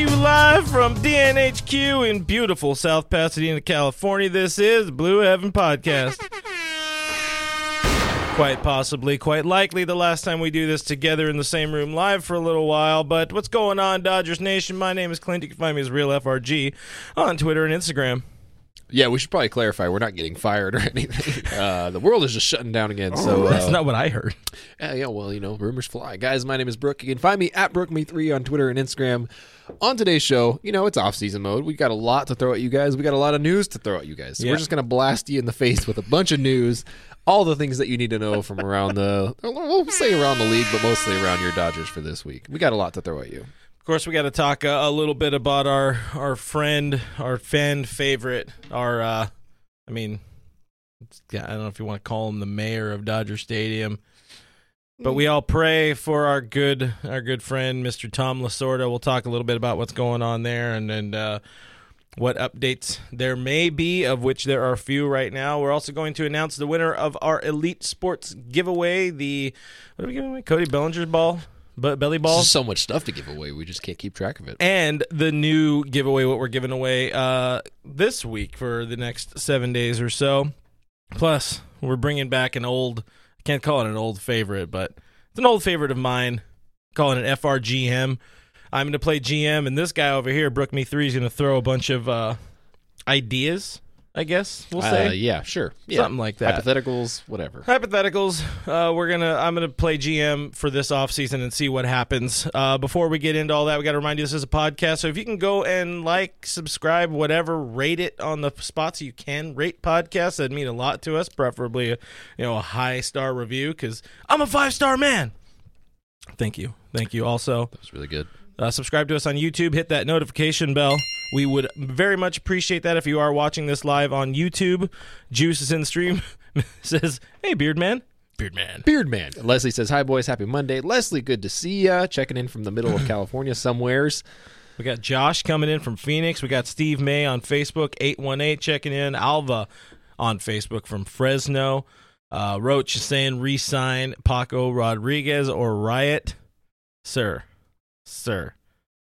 you live from DNHQ in beautiful South Pasadena, California. This is Blue Heaven Podcast. Quite possibly, quite likely, the last time we do this together in the same room live for a little while. But what's going on, Dodgers Nation? My name is Clint. You can find me as Real FRG on Twitter and Instagram. Yeah, we should probably clarify we're not getting fired or anything. Uh, the world is just shutting down again. So uh, That's not what I heard. yeah, yeah, well, you know, rumors fly. Guys, my name is Brook. You can find me at BrookMe3 on Twitter and Instagram. On today's show, you know, it's off season mode. We got a lot to throw at you guys. We got a lot of news to throw at you guys. So Yeah. we're just gonna blast you in the face with a bunch of news, all the things that you need to know from around the we'll say around the league, but mostly around your Dodgers for this week. We got a lot to throw at you. Course, we got to talk uh, a little bit about our our friend, our fan favorite, our uh, I mean, I don't know if you want to call him the mayor of Dodger Stadium, but we all pray for our good our good friend, Mr. Tom Lasorda. We'll talk a little bit about what's going on there and and uh, what updates there may be, of which there are a few right now. We're also going to announce the winner of our Elite Sports giveaway. The what are we giving away? Cody Bellinger's ball, but belly There's ball. so much stuff to give away. We just can't keep track of it. and the new giveaway what we're giving away uh, this week for the next seven days or so plus we're bringing back an old i can't call it an old favorite but it's an old favorite of mine calling it frgm i'm going to play gm and this guy over here brook me three is going to throw a bunch of uh, ideas i guess we'll say Uh, yeah, sure. Yeah. something like that Hypotheticals, whatever. hypotheticals uh, we're gonna i'm gonna play gm for this offseason and see what happens uh, before we get into all that we gotta remind you this is a podcast so if you can go and like subscribe whatever rate it on the spots you can rate podcasts that'd mean a lot to us preferably a, you know a high star review because i'm a five star man thank you thank you also That was really good. uh, subscribe to us on YouTube. Hit that notification bell. We would very much appreciate that if you are watching this live on YouTube. Juice is in the stream. says, "Hey, Beard Man, Beard Man." Beardman. Leslie says, Hi, boys. Happy Monday. Leslie, good to see ya. Checking in from the middle of California somewheres. We got Josh coming in from Phoenix. We got Steve May on Facebook, eight one eight checking in. Alva on Facebook from Fresno. Uh, Roach is saying resign Paco Rodriguez or riot, sir, sir.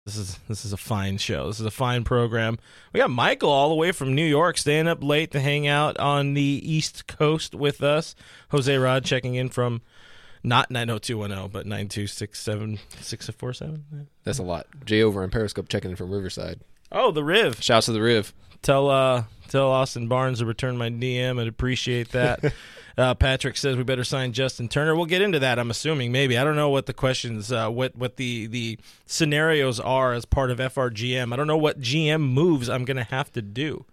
This is this is a fine show. This is a fine program. We got Michael all the way from New York, staying up late to hang out on the East Coast with us. Jose Rod checking in from not nine zero two one zero, but nine two six seven six four seven. That's a lot. Jay over in Periscope checking in from Riverside. Oh, the Riv. Shouts to the Riv. Tell uh tell Austin Barnes to return my DM. I'd appreciate that. uh, Patrick says we better sign Justin Turner. We'll get into that. I'm assuming maybe I don't know what the questions, uh, what what the the scenarios are as part of FRGM. I don't know what GM moves I'm gonna have to do.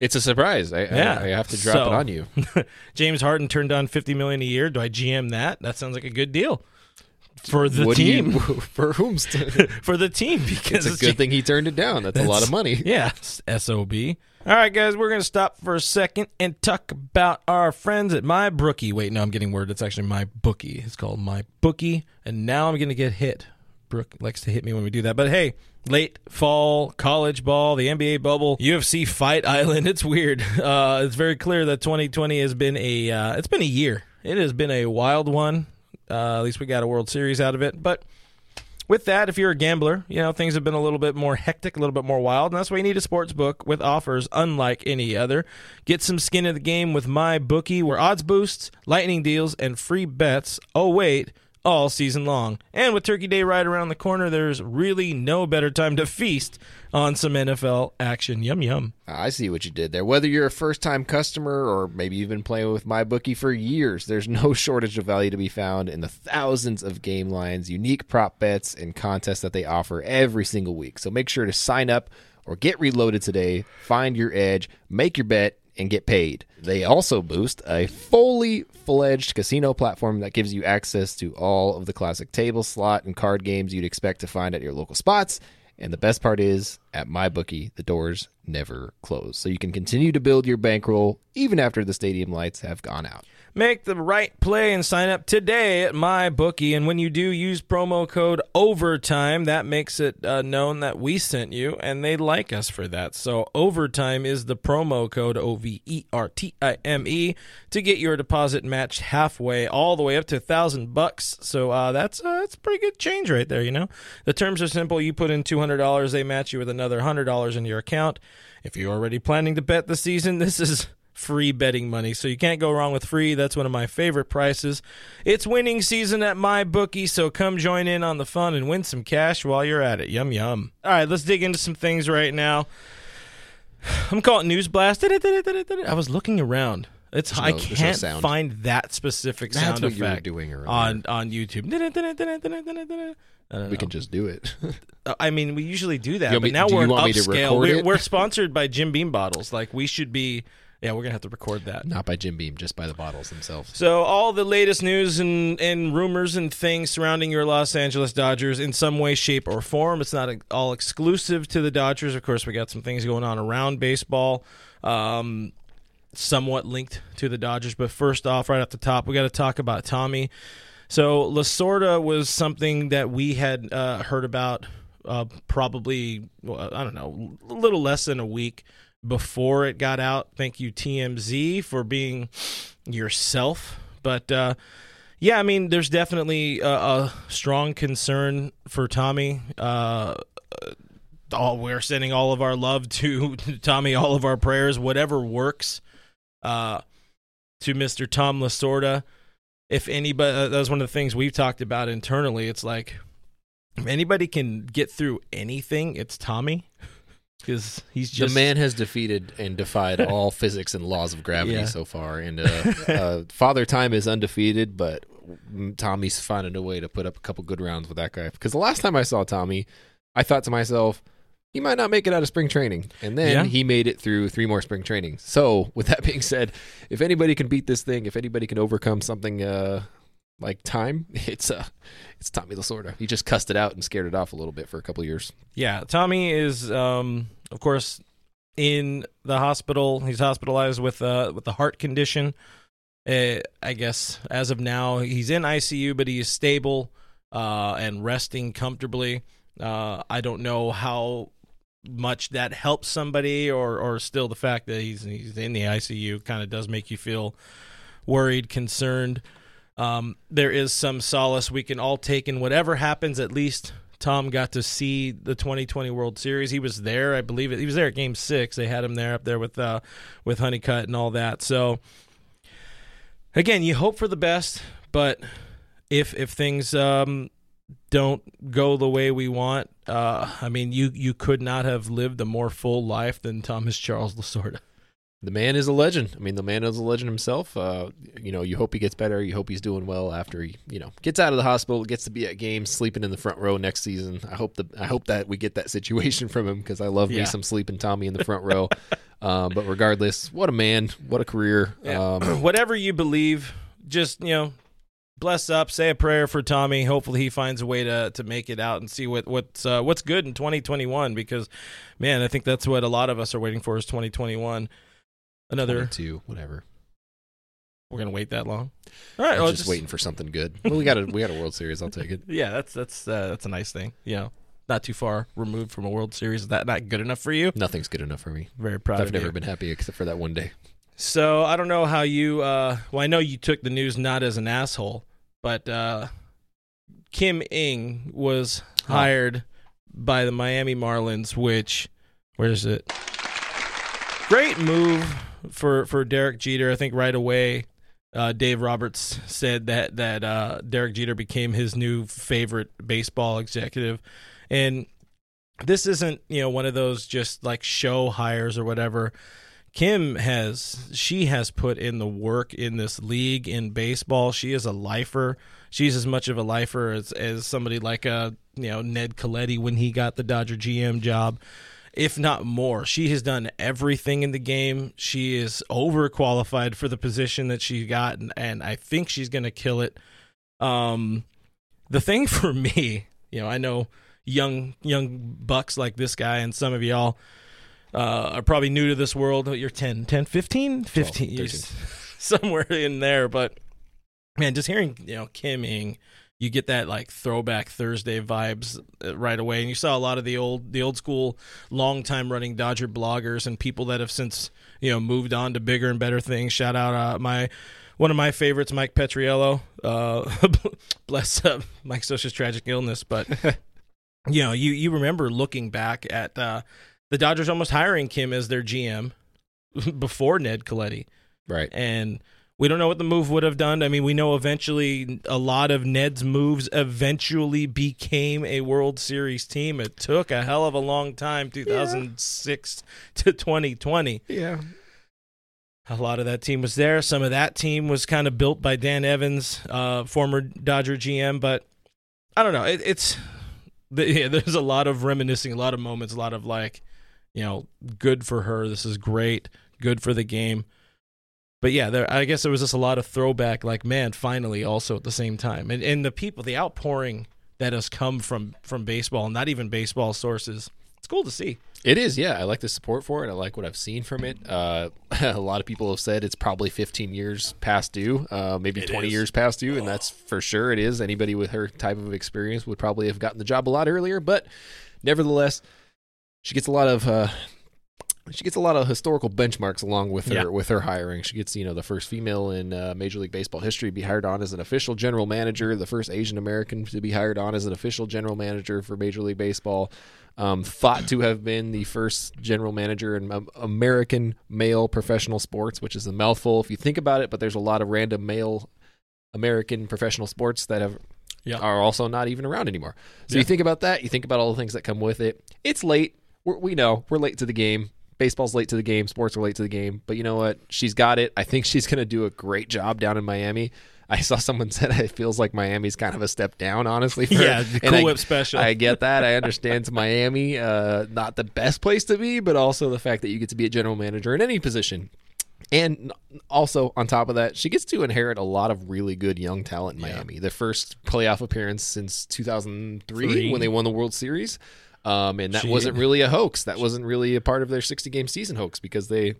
It's a surprise. I, Yeah. I, I have to drop So- it on you. James Harden turned down 50 million a year. Do I GM that? That sounds like a good deal for the What team. you, for whom's for the team because It's a good thing he turned it down. That's, a lot of money. Yeah, SOB. All right, guys, we're going to stop for a second and talk about our friends at My Brookie. Wait, no, I'm getting word. It's actually My Bookie. It's called My Bookie, and now I'm going to get hit. Brook likes to hit me when we do that. But hey, late fall, college ball, the NBA bubble, UFC Fight Island. It's weird. Uh, it's very clear that 2020 has been a uh, it's been a year. It has been a wild one. Uh, at least we got a World Series out of it, but with that, if you're a gambler, you know, things have been a little bit more hectic, a little bit more wild, and that's why you need a sports book with offers unlike any other. Get some skin in the game with my bookie, where odds boosts, lightning deals, and free bets. Oh, wait. All season long. And with Turkey Day right around the corner, there's really no better time to feast on some NFL action. Yum, yum. Ah, I see what you did there. Whether you're a first time customer or maybe you've been playing with MyBookie for years, there's no shortage of value to be found in the thousands of game lines, unique prop bets, and contests that they offer every single week. So make sure to sign up or get reloaded today, find your edge, make your bet, and get paid. They also boost a fully fledged casino platform that gives you access to all of the classic table, slot, and card games you'd expect to find at your local spots. And the best part is, At MyBookie, the doors never close, so you can continue to build your bankroll even after the stadium lights have gone out. Make the right play and sign up today at MyBookie. And when you do use promo code OVERTIME, that makes it uh, known that we sent you and they like us for that. So OVERTIME is the promo code O V E R T I M E to get your deposit matched halfway, all the way up to a thousand bucks. So uh, that's uh, that's pretty good change right there. You know, the terms are simple. You put in two hundred dollars, they match you with another hundred dollars in your account. If you're already planning to bet the season, this is free betting money. So you can't go wrong with free. That's one of my favorite prices. It's winning season at my bookie, so come join in on the fun and win some cash while you're at it. Yum yum. All right, let's dig into some things right now. I'm calling News Blast. I was looking around. It's I no- no can't sound. find that specific That's sound what you were effect doing earlier. on on YouTube. We can just do it. Uh, I mean, we usually do that, You but me- now we're you in want upscale. We're, we're sponsored by Jim Beam bottles. Like we should be. Yeah, we're gonna have to record that. Not by Jim Beam, just by the bottles themselves. So all the latest news and, and rumors and things surrounding your Los Angeles Dodgers in some way, shape, or form. It's not all exclusive to the Dodgers. Of course, we got some things going on around baseball, um, somewhat linked to the Dodgers. But first off, right off the top, we got to talk about Tommy. So Lasorda was something that we had uh, heard about uh, probably well, I don't know a little less than a week before it got out. Thank you TMZ for being yourself. But uh, yeah, I mean, there's definitely a, a strong concern for Tommy. Uh, all we're sending all of our love to Tommy, all of our prayers, whatever works. Uh, to Mr. Tom Lasorda. If anybody, uh, that was one of the things we've talked about internally. It's like if anybody can get through anything, it's Tommy because he's just the man has defeated and defied all physics and laws of gravity Yeah. so far, and uh, uh, Father Time is undefeated. But Tommy's finding a way to put up a couple good rounds with that guy. Because the last time I saw Tommy, I thought to myself, he might not make it out of spring training, and then Yeah. he made it through three more spring trainings. So, with that being said, if anybody can beat this thing, if anybody can overcome something uh, like time, it's uh, it's Tommy Lasorda. He just cussed it out and scared it off a little bit for a couple years. Yeah, Tommy is, um, of course, in the hospital. He's hospitalized with uh, with a heart condition. Uh, I guess as of now, he's in ICU, but he is stable uh, and resting comfortably. Uh, I don't know how much that helps somebody, or or still the fact that he's he's in the ICU kind of does make you feel worried, concerned. Um, there is some solace we can all take in whatever happens. At least Tom got to see the 2020 World Series. He was there, I believe. It, he was there at Game Six. They had him there up there with uh, with Honeycutt and all that. So again, you hope for the best, but if if things um, don't go the way we want, uh, I mean, you you could not have lived a more full life than Thomas Charles Lasorda. The man is a legend. I mean, the man is a legend himself. Uh, you know, you hope he gets better. You hope he's doing well after he, you know, gets out of the hospital, gets to be at games, sleeping in the front row next season. I hope the I hope that we get that situation from him because I love Yeah. me some sleeping Tommy in the front row. Um, but regardless, what a man, what a career. Yeah. Um, Whatever you believe, just you know, bless up, say a prayer for Tommy. Hopefully, he finds a way to to make it out and see what what's uh, what's good in 2021. Because, man, I think that's what a lot of us are waiting for is 2021. Another, two, whatever. we're gonna wait that long. All right, I'm well, just, waiting for something good. Well, we got a we got a World Series. I'll take it. Yeah, that's that's uh, that's a nice thing. You know, not too far removed from a World Series. Is that not good enough for you? Nothing's good enough for me. Very proud I've never you. been happy except for that one day. So I don't know how you. Uh, well, I know you took the news not as an asshole, but uh, Kim Ng was Oh. hired by the Miami Marlins. Which, where is it? Great move for for Derek Jeter. I think right away, uh, Dave Roberts said that that uh, Derek Jeter became his new favorite baseball executive, and this isn't you know one of those just like show hires or whatever. Kim has she has put in the work in this league in baseball. She is a lifer. She's as much of a lifer as as somebody like a you know Ned Colletti when he got the Dodger GM job, if not more. She has done everything in the game. She is overqualified for the position that she got, and, and I think she's going to kill it. Um, the thing for me, you know, I know young young bucks like this guy and some of y'all uh, are probably new to this world. You're 10, 10 15, 15 years, somewhere in there. But man, just hearing you know Kim Ng, you get that like throwback Thursday vibes uh, right away. And you saw a lot of the old the old school, long time running Dodger bloggers and people that have since you know moved on to bigger and better things. Shout out uh, my one of my favorites, Mike Petriello. Uh, bless uh, Mike tragic illness, but you know, you you remember looking back at uh, the Dodgers almost hiring Kim as their GM before Ned Colletti, Right. and we don't know what the move would have done. I mean, we know eventually a lot of Ned's moves eventually became a World Series team. It took a hell of a long time, 2006 to 2020 Yeah. a lot of that team was there. Some of that team was kind of built by Dan Evans, uh, former Dodger GM. But I don't know. It, it's the, yeah, there's a lot of reminiscing, a lot of moments, a lot of like, you know, good for her. This is great. Good for the game. But yeah, there. I guess there was just a lot of throwback. Like, man, finally, also at the same time, and and the people, the outpouring that has come from from baseball, not even baseball sources. It's cool to see. It is, yeah. I like the support for it. I like what I've seen from it. Uh, a lot of people have said it's probably 15 years past due, uh, maybe It 20 is. years past due, and that's for sure it is. Anybody with her type of experience would probably have gotten the job a lot earlier, but nevertheless, she gets a lot of uh, she gets a lot of historical benchmarks along with her Yeah. with her hiring. She gets you know the first female in uh, Major League Baseball history to be hired on as an official general manager, the first Asian American to be hired on as an official general manager for Major League Baseball. Um, thought to have been the first general manager in um, American male professional sports, which is a mouthful if you think about it. But there's a lot of random male American professional sports that have Yeah. are also not even around anymore. So Yeah. you think about that. You think about all the things that come with it. It's late. We're, we know we're late to the game. Baseball's late to the game. Sports are late to the game. But you know what? She's got it. I think she's going to do a great job down in Miami. I saw someone said it feels like Miami's kind of a step down, honestly. Yeah, her. the And Cool I- Whip special. I get that. I understand it's Miami, uh, not the best place to be, but also the fact that you get to be a general manager in any position. And also, on top of that, she gets to inherit a lot of really good young talent in Yeah. Miami. The first playoff appearance since 2003 Three. when they won the World Series. Um, and that She- wasn't really a hoax. That wasn't really a part of their 60 game season hoax because they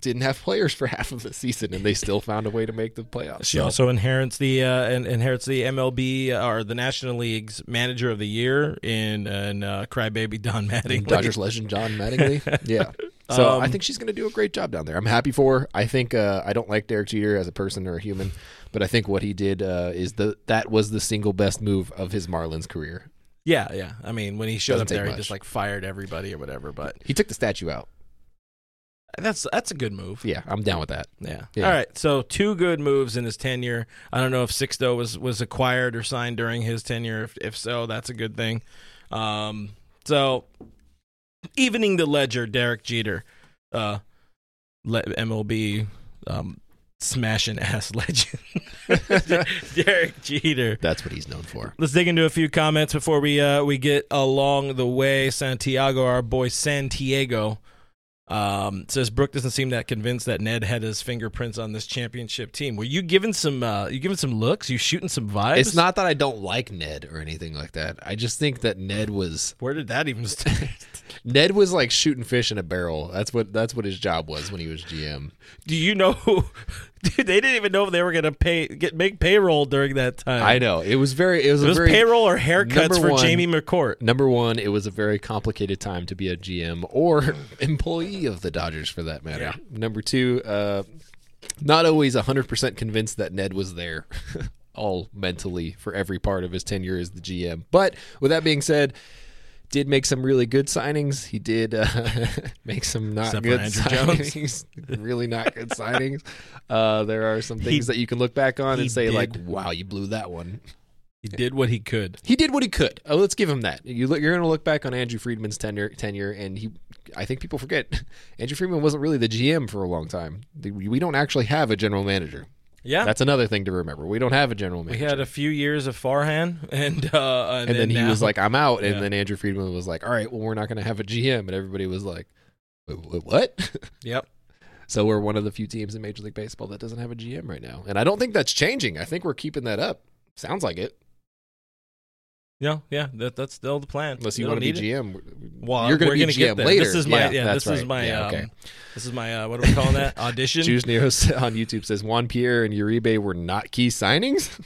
didn't have players for half of the season and they still found a way to make the playoffs. She So- also inherits the uh, inherits the MLB uh, or the National League's Manager of the Year in in uh, Crybaby Don Mattingly. Dodgers legend John Mattingly. yeah. So Um, I think she's going to do a great job down there. I'm happy for her. I think uh, I don't like Derek Jeter as a person or a human, but I think what he did uh, is the that was the single best move of his Marlins career. Yeah, yeah. I mean, when he showed Doesn't up there, take he just like fired everybody or whatever. But He took the statue out. that's that's a good move. Yeah, I'm down with that. Yeah. Yeah. All right. So two good moves in his tenure. I don't know if Sixto was was acquired or signed during his tenure. If if so, that's a good thing. Um. So evening the ledger, Derek Jeter, uh, MLB, um, smashing ass legend, Derek Jeter. That's what he's known for. Let's dig into a few comments before we uh, we get along the way. Santiago, our boy Santiago, um, says Brook doesn't seem that convinced that Ned had his fingerprints on this championship team. Were you giving some uh, you giving some looks? You shooting some vibes? It's not that I don't like Ned or anything like that. I just think that Ned was Where did that even start? Ned was like shooting fish in a barrel. That's what that's what his job was when he was GM. Do you know? Dude, they didn't even know if they were gonna pay get make payroll during that time. I know it was very it was It a was very payroll or haircuts for one- Jamie McCourt. Number one, it was a very complicated time to be a GM or employee of the Dodgers for that matter. Yeah. Number two, uh, not always 100% convinced that Ned was there all mentally for every part of his tenure as the GM. But with that being said, did make some really good signings. He did uh, make some not Except good signings. really not good signings. Uh, there are some things that you can look back on and say like, "Wow, you blew that one." He did what he could. He did what he could. Oh, let's give him that. You look, you're going to look back on Andrew Friedman's tenure, tenure, and he. I think people forget Andrew Friedman wasn't really the GM for a long time. We don't actually have a general manager. Yeah, That's another thing to remember. We don't have a general manager. we had a few years of Farhan, and uh, and, and then he now- was like, "I'm out," and Yeah. then Andrew Friedman was like, "All right, well, we're not going to have a GM," and everybody was like, "Wait, wait, "What?" "Yep." so we're one of the few teams in Major League Baseball that doesn't have a GM right now, and I don't think that's changing. I think we're keeping that up. Sounds like it. No, yeah, that, that's still the plan. Unless you want to be it. GM. Well, You're going to be GM later. This is my yeah. that's this is my Yeah, um, this is my uh, what are we calling that audition? Juice Neos on YouTube says Juan Pierre and Uribe were not key signings.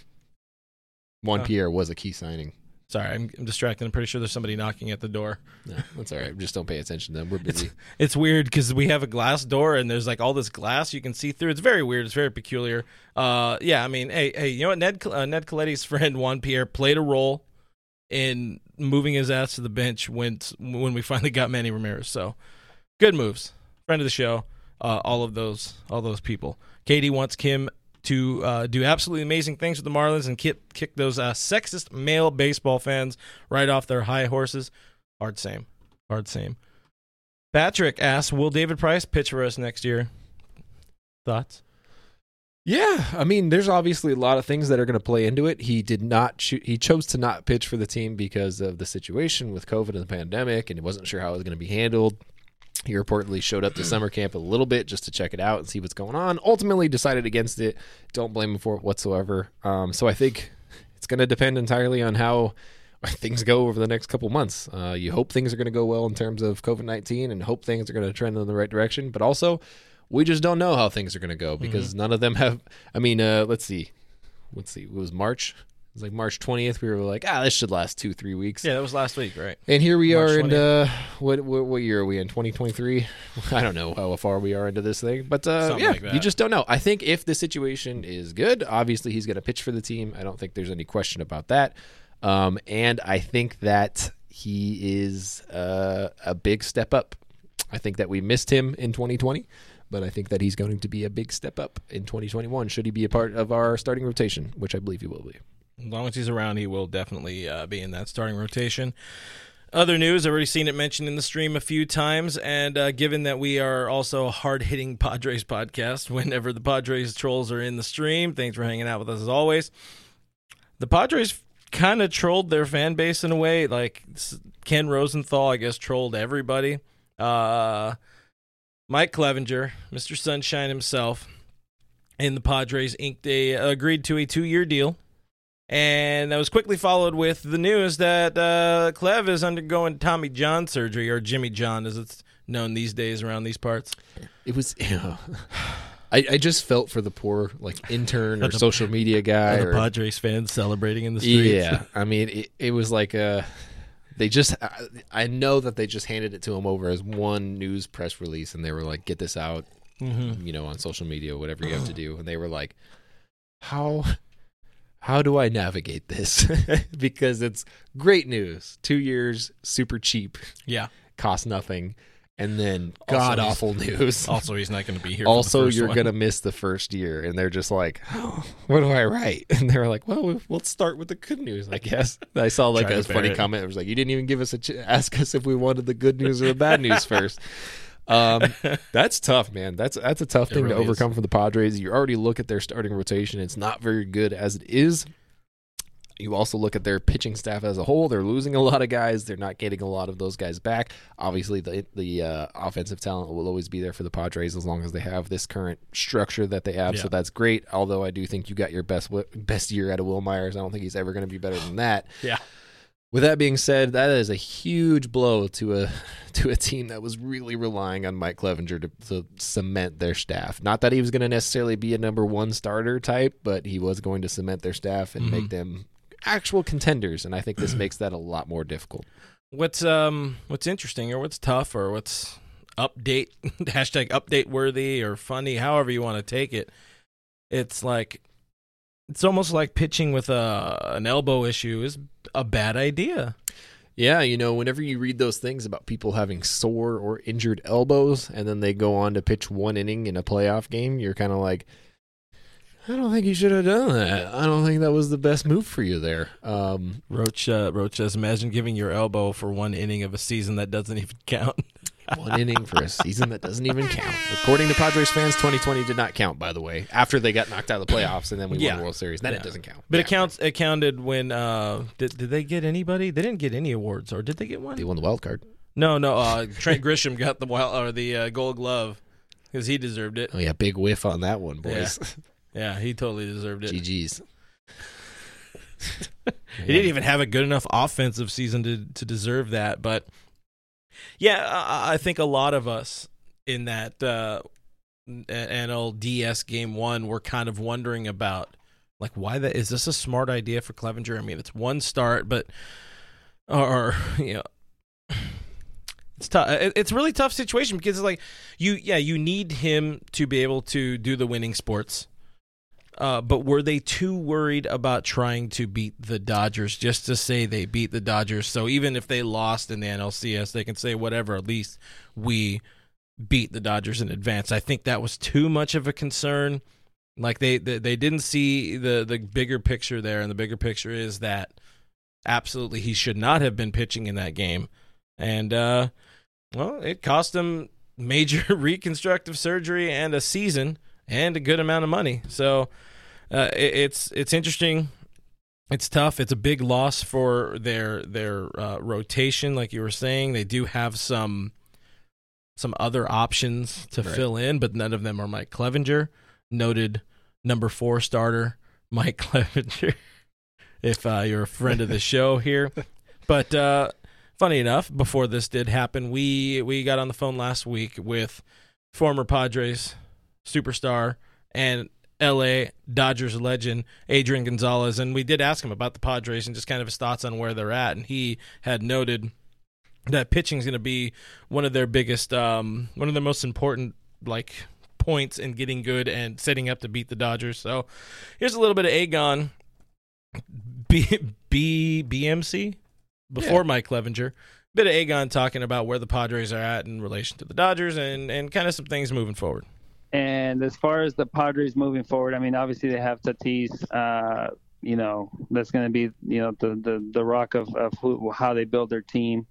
Juan Oh. Pierre was a key signing. Sorry, I'm, I'm distracted. I'm pretty sure there's somebody knocking at the door. No, that's all right. Just don't pay attention to them. We're busy. It's weird because we have a glass door and there's like all this glass you can see through. It's very weird. It's very peculiar. Uh, yeah, I mean, hey, hey, you know what? Ned uh, Ned Colletti's friend Juan Pierre played a role in moving his ass to the bench when when we finally got Manny Ramirez. So good moves, friend of the show. Uh, all of those, all those people. Katie wants Kim to uh, do absolutely amazing things with the Marlins and kick, kick those uh, sexist male baseball fans right off their high horses. Hard same, hard same. Patrick asks, "Will David Price pitch for us next year?" Thoughts? Yeah, I mean, there's obviously a lot of things that are going to play into it. He did not cho- he chose to not pitch for the team because of the situation with COVID and the pandemic, and he wasn't sure how it was going to be handled. He reportedly showed up to summer camp a little bit just to check it out and see what's going on. Ultimately, decided against it. Don't blame him for it whatsoever. Um, so I think it's going to depend entirely on how things go over the next couple months. Uh, you hope things are going to go well in terms of COVID nineteen, and hope things are going to trend in the right direction. But also, we just don't know how things are going to go because none of them have. I mean, uh, let's see, let's see. It was March. It was like March twentieth. We were like, ah, this should last two, three weeks. Yeah, that was last week, right? And here we March are in uh, what, what what year are we in? Twenty twenty three. I don't know how far we are into this thing, but uh, yeah, like you just don't know. I think if the situation is good, obviously he's going to pitch for the team. I don't think there's any question about that. Um, and I think that he is uh, a big step up. I think that we missed him in 2020, but I think that he's going to be a big step up in 2021. Should he be a part of our starting rotation, which I believe he will be. As long as he's around, he will definitely uh, be in that starting rotation. Other news, I've already seen it mentioned in the stream a few times, and uh, given that we are also a hard hitting Padres podcast, whenever the Padres trolls are in the stream, thanks for hanging out with us as always. The Padres kind of trolled their fan base in a way. Like Ken Rosenthal, I guess, trolled everybody. Uh, Mike Clevinger, Mr. Sunshine himself, and the Padres inked a agreed to a two year deal and that was quickly followed with the news that uh, Clev is undergoing Tommy John surgery, or Jimmy John, as it's known these days around these parts. It was. I, I just felt for the poor like intern or The- social media guy. And the or- Padres fans celebrating in the streets. yeah, I mean, it, it was like uh They just. I, I know that they just handed it to him over as one news press release, and they were like, "Get this out," Mm-hmm. you know, on social media, whatever you have to do. And they were like, "How?" How do I navigate this? because it's great news. Two years, super cheap, Yeah. cost nothing, and then god awful news. Also, he's not going to be here. also you're gonna miss the first year. And they're just like what do i write? And they're like well we- we'll start with the good news i guess. I saw like Try a funny it. comment. It was like you didn't even give us a ch- ask us if we wanted the good news or the bad news first. Um that's tough man. That's that's a tough It thing to really is. overcome for the padres. You already look at their starting rotation. It's not very good as it is you also look at their pitching staff as a whole. They're losing a lot of guys. They're not getting a lot of those guys back. Obviously, the the uh, offensive talent will always be there for the Padres as long as they have this current structure that they have. So that's great. Although I do think you got your best best year out of Wil Myers. I don't think he's ever going to be better than that. Yeah. With that being said, that is a huge blow to a to a team that was really relying on Mike Clevinger to, to cement their staff. Not that he was going to necessarily be a number one starter type, but he was going to cement their staff and make them actual contenders. And I think this makes that a lot more difficult. What's um what's interesting or what's tough or what's update hashtag update worthy or funny, however you want to take it. It's like it's almost like pitching with a an elbow issue is a bad idea. Yeah, you know, whenever you read those things about people having sore or injured elbows and then they go on to pitch one inning in a playoff game, you're kind of like, I don't think you should have done that. I don't think that was the best move for you there. Um, Roach uh, Roach says imagine giving your elbow for one inning of a season that doesn't even count. one inning for a season that doesn't even count. According to Padres fans, 2020 did not count, by the way, after they got knocked out of the playoffs and then we Yeah. won the World Series. Then Yeah. it doesn't count. But Yeah. it counts it counted when uh did did they get anybody? They didn't get any awards or did they get one? They won the wild card. No, no, uh Trent Grisham got the wild or the uh, gold glove cuz he deserved it. Oh, yeah, big whiff on that one, boys. Yeah, he totally deserved it. GG's. he didn't even have a good enough offensive season to to deserve that. But yeah, I, I think a lot of us in that uh, NLDS game one were kind of wondering about like why that is this a smart idea for Clevinger? I mean, it's one start, but or you know. It's tough. It's a really tough situation because it's like you, yeah, you need him to be able to do the winning sports uh, but were they too worried about trying to beat the Dodgers just to say they beat the Dodgers? So even if they lost in the NLCS, they can say whatever. At least we beat the Dodgers in advance. I think that was too much of a concern. Like they they, they didn't see the the bigger picture there, and the bigger picture is that absolutely he should not have been pitching in that game, and uh, well, it cost him major reconstructive surgery and a season and a good amount of money. So uh, it, it's it's interesting. It's tough. It's a big loss for their their uh, rotation, like you were saying. They do have some some other options to right. fill in, but none of them are Mike Clevinger, noted number four starter Mike Clevinger. if uh, you're a friend of the show here, but uh, funny enough, before this did happen, we we got on the phone last week with former Padres superstar and LA Dodgers legend Adrian Gonzalez, and we did ask him about the Padres and just kind of his thoughts on where they're at, and he had noted that pitching is going to be one of their biggest, um, one of the most important like points in getting good and setting up to beat the Dodgers. So here's a little bit of Agon B B BMC before yeah. Mike Clevinger. Bit of Agon talking about where the Padres are at in relation to the Dodgers and and kind of some things moving forward. And as far as the Padres moving forward, I mean, obviously they have Tatis. Uh, you know, that's going to be you know the the the rock of of who, how they build their team.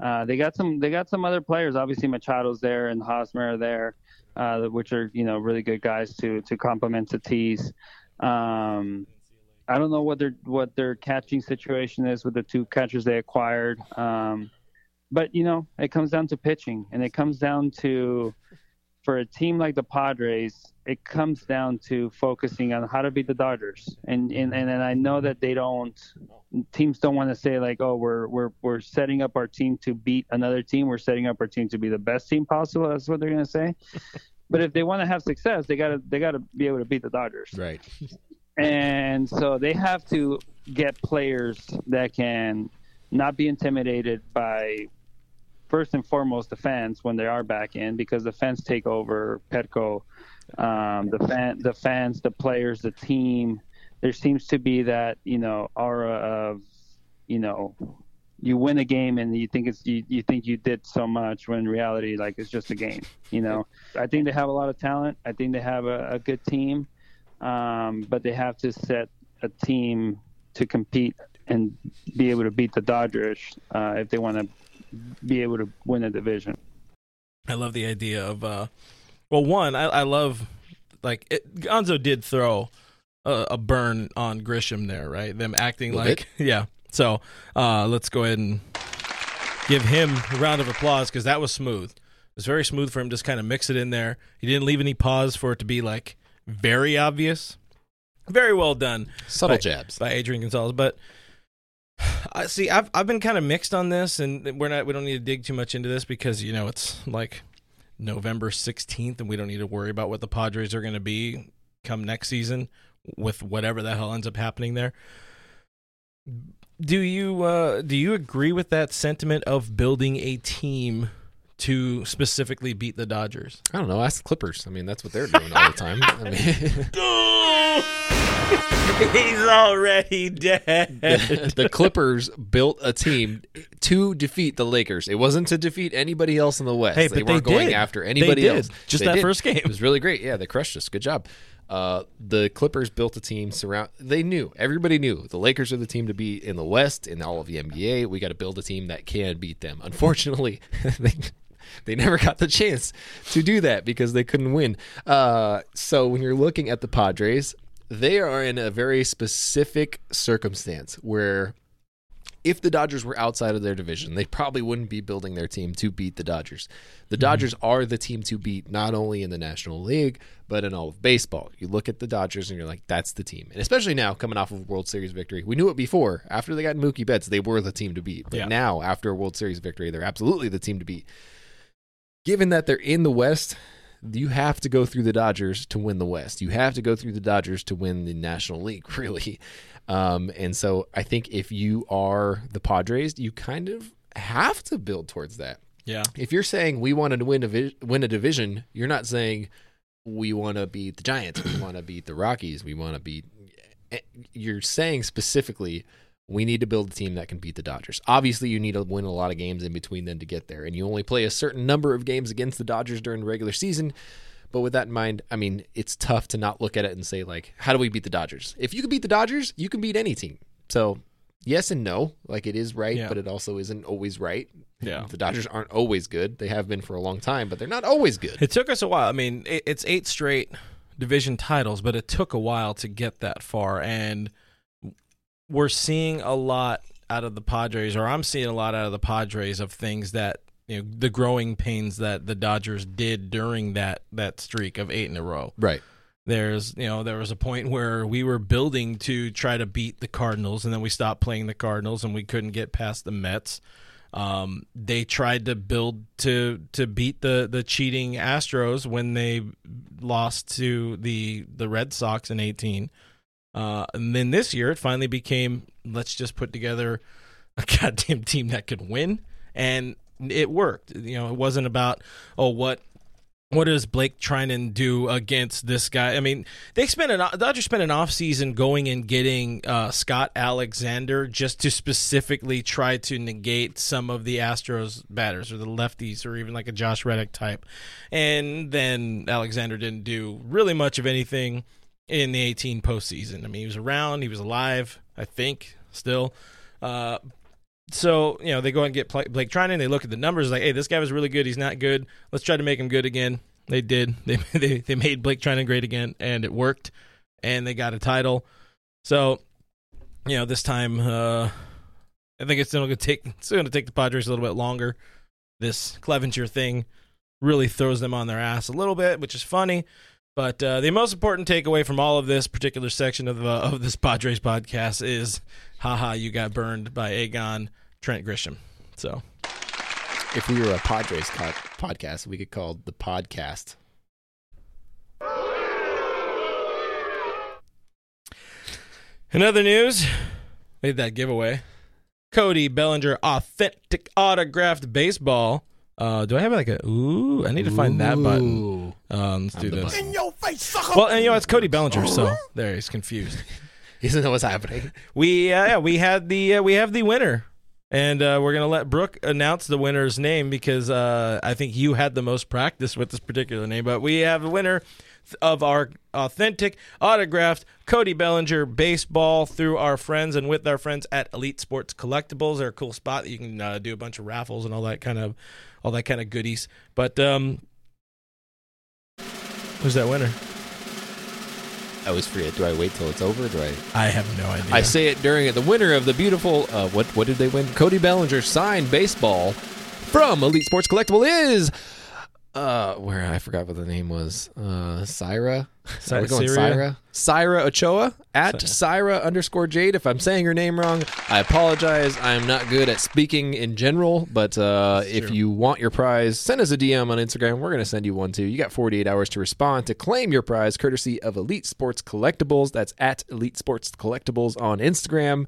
Uh, they got some they got some other players. Obviously, Machado's there and Hosmer are there, uh, which are you know really good guys to to complement Tatis. Um, I don't know what their what their catching situation is with the two catchers they acquired. Um, but you know, it comes down to pitching, and it comes down to for a team like the Padres, it comes down to focusing on how to beat the Dodgers. And and and, I know that they don't teams don't want to say like, oh, we're we're we're setting up our team to beat another team. We're setting up our team to be the best team possible. That's what they're gonna say. but if they want to have success, they gotta they gotta be able to beat the Dodgers. Right. And so they have to get players that can not be intimidated by first and foremost the fans when they are back in because the fans take over Petco. Um, the fan, the fans, the players, the team. There seems to be that you know aura of you know you win a game and you think it's you, you think you did so much when in reality like it's just a game you know i think they have a lot of talent i think they have a, a good team um, but they have to set a team to compete and be able to beat the dodgers uh, if they want to be able to win a division. I love the idea of, uh, well, one, I, I love like it, Gonzo did throw a, a, burn on Grisham there, right? Them acting like, bit. yeah. So uh, let's go ahead and give him a round of applause because that was smooth. It was very smooth for him just kind of mix it in there. He didn't leave any pause for it to be like very obvious. Very well done. Subtle by, jabs by Adrian Gonzalez, but I see. I've I've been kind of mixed on this, and we're not. We don't need to dig too much into this because you know it's like November sixteenth, and we don't need to worry about what the Padres are going to be come next season with whatever the hell ends up happening there. Do you uh, do you agree with that sentiment of building a team to specifically beat the Dodgers? I don't know. Ask the Clippers. I mean, that's what they're doing all the time. I mean, he's already dead. The, the, Clippers built a team to defeat the Lakers. It wasn't to defeat anybody else in the West. Hey, they weren't they going did. after anybody they else. Just they that did. first game. It was really great. Yeah, they crushed us. Good job. Uh, the Clippers built a team surround. They knew everybody knew the Lakers are the team to beat in the West in all of the NBA. We got to build a team that can beat them. Unfortunately, they they never got the chance to do that because they couldn't win. Uh, so when you're looking at the Padres, they are in a very specific circumstance where if the Dodgers were outside of their division, they probably wouldn't be building their team to beat the Dodgers. The mhm. Dodgers are the team to beat not only in the National League, but in all of baseball. You look at the Dodgers and you're like, that's the team. And especially now, coming off of a World Series victory. We knew it before. After they got Mookie Betts, they were the team to beat. But Yeah. now, after a World Series victory, they're absolutely the team to beat. Given that they're in the West, you have to go through the Dodgers to win the West. You have to go through the Dodgers to win the National League, really. Um, and so I think if you are the Padres, you kind of have to build towards that. Yeah. If you're saying we want to win a win a division, you're not saying we want to beat the Giants, we want to beat the Rockies, we want to beat. eh, You're saying specifically we need to build a team that can beat the Dodgers. Obviously, you need to win a lot of games in between them to get there, and you only play a certain number of games against the Dodgers during the regular season. But with that in mind, I mean, it's tough to not look at it and say like, how do we beat the Dodgers? If you can beat the Dodgers, you can beat any team. So yes and no, like it is right, Yeah. but it also isn't always right. Yeah. The Dodgers aren't always good. They have been for a long time, but they're not always good. It took us a while. I mean, it's eight straight division titles, but it took a while to get that far. And we're seeing a lot out of the Padres, or I'm seeing a lot out of the Padres of things that you know the growing pains that the Dodgers did during that that streak of eight in a row. Right. There's, you know, there was a point where we were building to try to beat the Cardinals, and then we stopped playing the Cardinals, and we couldn't get past the Mets. Um, they tried to build to to beat the the cheating Astros when they lost to the the Red Sox in 18. Uh, and then this year, it finally became let's just put together a goddamn team that could win, and it worked. You know, it wasn't about oh what what is Blake trying to do against this guy? I mean, they spent an Dodgers spent an offseason going and getting uh, Scott Alexander just to specifically try to negate some of the Astros batters or the lefties or even like a Josh Reddick type. And then Alexander didn't do really much of anything in the 18 postseason. I mean, he was around, he was alive, I think, still. Uh, so you know they go and get Blake Treinen. They look at the numbers like, hey, this guy was really good. He's not good. Let's try to make him good again. They did. They they they made Blake Treinen great again, and it worked. And they got a title. So you know this time, uh, I think it's still going to take it's going to take the Padres a little bit longer. This Clevinger thing really throws them on their ass a little bit, which is funny. But uh, the most important takeaway from all of this particular section of uh, of this Padres podcast is, haha, you got burned by Agon Trent Grisham. So If we were a Padres co- podcast, we could call it the podcast. in other news, made that giveaway. Cody Bellinger authentic autographed baseball. Uh, do I have like a ooh? I need to find that button. Ooh. Um, let's do this. button. your face, sucker. Well, and you know it's Cody Bellinger, so there he's confused. He doesn't know what's happening. We uh, yeah, we had the uh, we have the winner, and uh, we're gonna let Brook announce the winner's name because uh, I think you had the most practice with this particular name. But we have a winner of our authentic autographed Cody Bellinger baseball through our friends and with our friends at Elite Sports Collectibles. They're a cool spot that you can uh, do a bunch of raffles and all that kind of all that kind of goodies. But um, who's that winner? I always forget. Do I wait till it's over? Do I? I have no idea. I say it during it. The winner of the beautiful. Uh, what what did they win? Cody Bellinger signed baseball from Elite Sports Collectible is. Uh, where I forgot what the name was. Uh, Syra. Sy- going Syra? Syra Ochoa at Syra underscore Jade. If I'm saying your name wrong, I apologize. I'm not good at speaking in general, but uh, if true. you want your prize, send us a DM on Instagram. We're going to send you one too. You got 48 hours to respond to claim your prize, courtesy of Elite Sports Collectibles. That's at Elite Sports Collectibles on Instagram.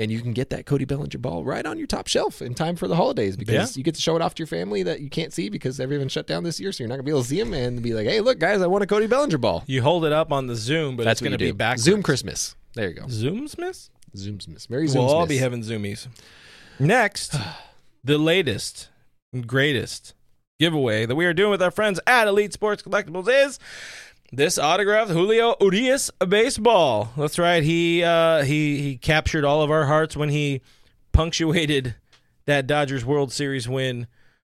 And you can get that Cody Bellinger ball right on your top shelf in time for the holidays because Yeah. you get to show it off to your family that you can't see because everyone's shut down this year. So you're not going to be able to see them and be like, hey, look, guys, I want a Cody Bellinger ball. You hold it up on the Zoom, but That's it's gonna be back. Zoom Christmas. There you go. Zooms, miss. Zoom Smith. Merry Zoom We'll all be having zoomies. Next, the latest, greatest giveaway that we are doing with our friends at Elite Sports Collectibles is this autographed Julio Urias baseball. That's right. He uh, he he captured all of our hearts when he punctuated that Dodgers World Series win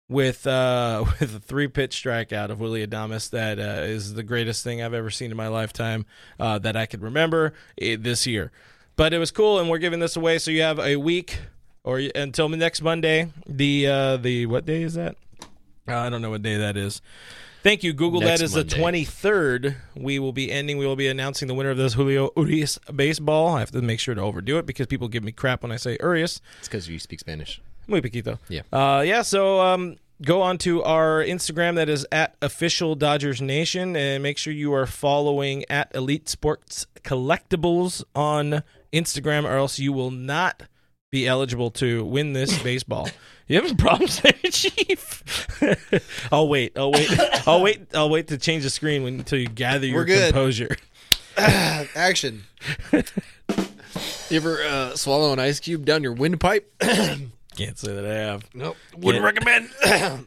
with uh, with a three pitch strikeout of Willy Adames. That uh, is the greatest thing I've ever seen in my lifetime uh, that I could remember eh, this year. but it was cool, and we're giving this away. So you have a week or until next Monday. The uh, the what day is that? Uh, I don't know what day that is. Thank you, Google. Next that is Monday. the twenty third. We will be ending. We will be announcing the winner of this Julio Urias baseball. I have to make sure to overdo it because people give me crap when I say Urias. It's because you speak Spanish. Muy poquito. Yeah. Uh, yeah. So um, go on to our Instagram that is at official Dodgers Nation and make sure you are following at Elite Sports Collectibles on Instagram, or else you will not be eligible to win this baseball. You having problems there, Chief? I'll wait. I'll wait. I'll wait. I'll wait to change the screen when, until you gather your We're good. composure. Action. you ever uh, swallow an ice cube down your windpipe? Can't say that I have. nope. Wouldn't recommend.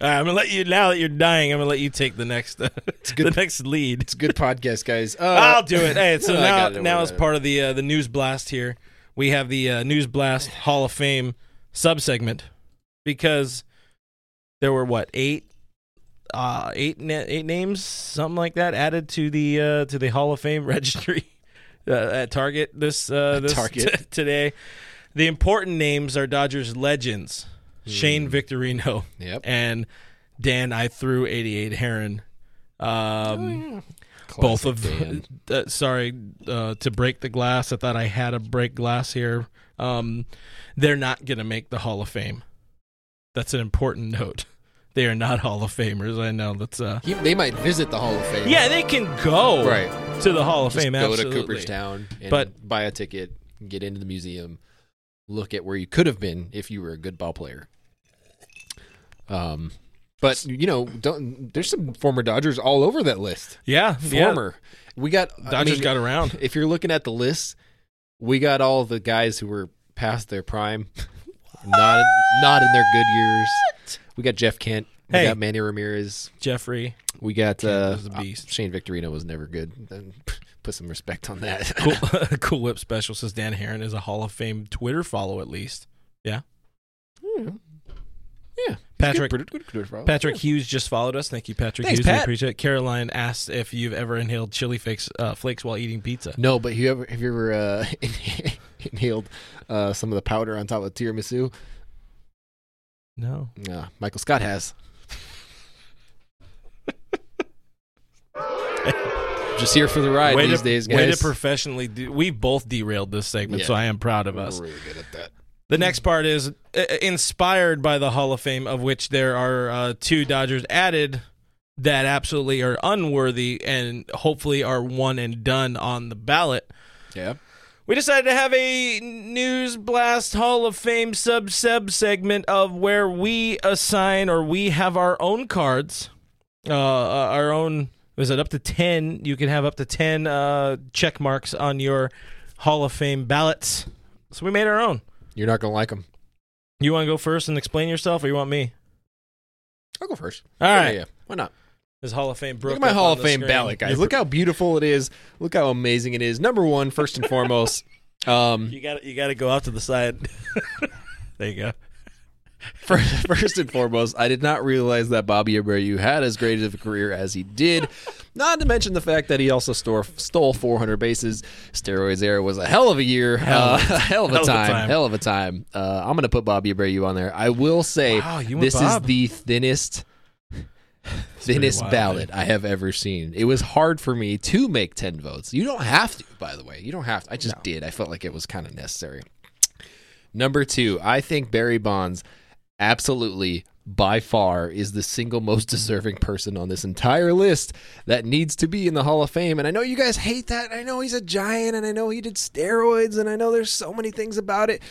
All right, I'm gonna let you. Now that you're dying, I'm gonna let you take the next, uh, the next lead. it's a good podcast, guys. Uh, I'll do it. Hey, so I now, got it, now don't as part of the uh, the news blast here, we have the uh, news blast Hall of Fame subsegment because there were what eight, uh, eight na- eight names, something like that, added to the uh, to the Hall of Fame registry uh, at Target this uh, this Target. today. The important names are Dodgers legends Shane Victorino Yep. and Dan. I threw 88 Haren. Um, both Classic of Dan. uh, sorry uh, to break the glass i thought i had a break glass here um, they're not going to make the hall of fame that's an important note they are not hall of famers i know that's uh He- they might visit the Hall of Fame. yeah they can go Right. to the hall of Just fame go absolutely. to Cooperstown and But- buy a ticket, get into the museum, look at where you could have been if you were a good ball player. Um, but you know, don't, there's some former Dodgers all over that list. yeah yeah. Former, we got I dodgers mean, got around If you're looking at the list, we got all the guys who were past their prime, not not in their good years. We got Jeff Kent. We Hey. got Manny Ramirez. jeffrey We got uh, beast. Shane Victorino was never good. Then put some respect on that. cool, cool whip special says dan Haren is a hall of fame twitter follow at least yeah Yeah, Patrick-. Patrick Hughes just followed us. Thank you, Patrick Thanks, Hughes. We Pat. appreciate it. Caroline asked if you've ever inhaled chili flakes, uh, flakes while eating pizza. No, but you ever have you ever uh, inhaled uh, some of the powder on top of tiramisu? No. No, Michael Scott has. Just here for the ride way these to, days, Way guys. to professionally do. We both derailed this segment, Yeah. so I am proud of We're us. really good at that. The next part is uh, inspired by the Hall of Fame, of which there are uh, two Dodgers added that absolutely are unworthy and hopefully are one and done on the ballot. Yeah. We decided to have a News Blast Hall of Fame sub sub segment of where we assign or we have our own cards, uh, uh, our own. Was it up to ten? You can have up to ten uh, check marks on your Hall of Fame ballots. So we made our own. You're not gonna like them. You want to go first and explain yourself, or you want me? I'll go first. All Yeah, right. yeah. Why not? This Hall of Fame. Look at my Hall of Fame screen. ballot, guys. Look how beautiful it is. Look how amazing it is. Number one, first and foremost. Um, You got you got to go out to the side. there you go. First, first and foremost, I did not realize that Bobby Abreu had as great of a career as he did. Not to mention the fact that he also store, stole 400 bases. Steroids era was a hell of a year, Hell uh, of a- hell of a hell of a time, time. hell of a time. Uh, I'm going to put Bobby Abreu on there. I will say Wow, this is the thinnest, thinnest wild, ballot I have ever seen. It was hard for me to make 10 votes. You don't have to, by the way. You don't have to. I just No. did. I felt like it was kind of necessary. Number two, I think Barry Bonds absolutely by far is the single most deserving person on this entire list that needs to be in the Hall of Fame. And I know you guys hate that. I know he's a giant and I know he did steroids and I know there's so many things about it.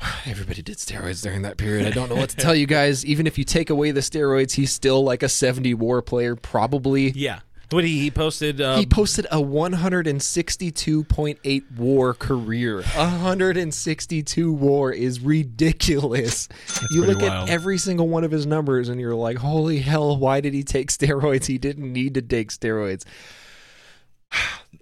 Everybody did steroids during that period. I don't know what to tell you guys. Even if you take away the steroids, he's still like a 70 war player, probably. Yeah. What he, he posted? Uh, He posted a 162.8 war career. 162 war is ridiculous. you look wild. at every single one of his numbers and you're like, holy hell, why did he take steroids? He didn't need to take steroids.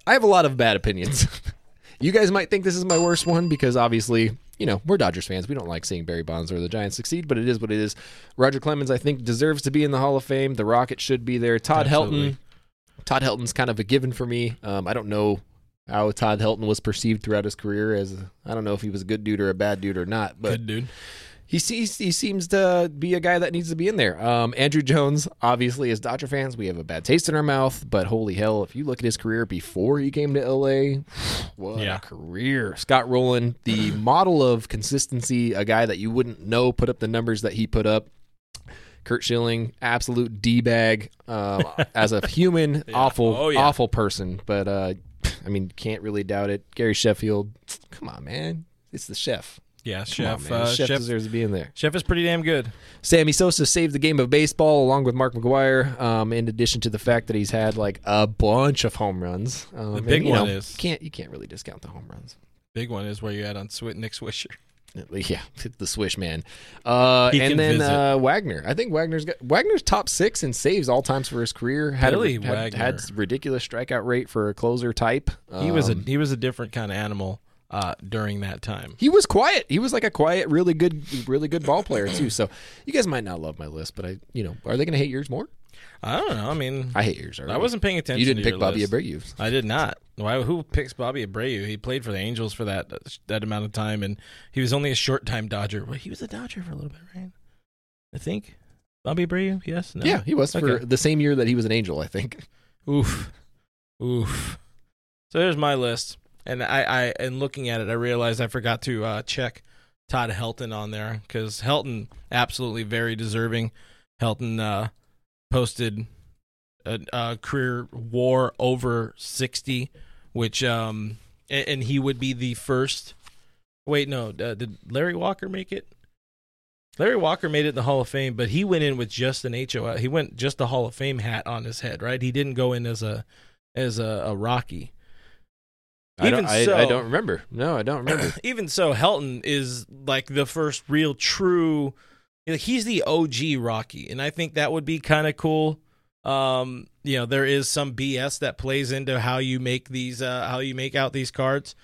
I have a lot of bad opinions. you guys might think this is my worst one because obviously, you know, we're Dodgers fans. We don't like seeing Barry Bonds or the Giants succeed, but it is what it is. Roger Clemens, I think, deserves to be in the Hall of Fame. The Rocket should be there. Todd Absolutely. Helton. Todd Helton's kind of a given for me. Um, I don't know. how Todd Helton was perceived throughout his career as I don't know if he was a good dude or a bad dude or not, but Good dude. he sees he seems to be a guy that needs to be in there. Um, Andruw Jones, obviously, as Dodger fans, we have a bad taste in our mouth. But holy hell, if you look at his career before he came to LA, what Yeah. a career! Scott Rolen, the model of consistency, a guy that you wouldn't know put up the numbers that he put up. Curt Schilling, absolute d bag. Um, as a human, awful, Oh, yeah. awful person. But uh, I mean, can't really doubt it. Gary Sheffield, come on, man, it's the chef. Yeah, chef. on, uh, chef, chef. deserves to be in there. Chef is pretty damn good. Sammy Sosa saved the game of baseball along with Mark McGwire. Um, in addition to the fact that he's had like a bunch of home runs, um, The and, big you one know, is- can't you can't really discount the home runs. Big one is where you at on Nick Swisher. Yeah, the swish man, uh, and then uh, Wagner. I think Wagner's got Wagner's top six in saves all times for his career. Had Billy a, had, Wagner. had ridiculous strikeout rate for a closer type. He was a Um, he was a different kind of animal uh, during that time. he was quiet. He was like a quiet, really good, really good ball player too. So you guys might not love my list, but I, you know, are they going to hate yours more? I don't know. I mean, I hate yours. I wasn't paying attention. You didn't pick Bobby list. Abreu. I did not. Why? Who picks Bobby Abreu? He played for the Angels for that that amount of time, and he was only a short time Dodger. Well, he was a Dodger for a little bit, right? I think Bobby Abreu. Yes. No. Yeah, he was for the same year that he was an angel, I think. Oof. Oof. So there's my list. And I, I and looking at it, I realized I forgot to uh, check Todd Helton on there because Helton absolutely very deserving. Helton uh, posted a, a career WAR over sixty, which um and, and he would be the first. Wait, no, uh, did Larry Walker make it? Larry Walker made it in the Hall of Fame, but he went in with just an HO. He went just a Hall of Fame hat on his head, right? He didn't go in as a as a, a Rocky. I Even I, so- I don't remember. No, I don't remember. Even so, Helton is like the first real true. He's the OG Rocky, and I think that would be kind of cool. Um, you know, there is some BS that plays into how you make these, uh, how you make out these cards.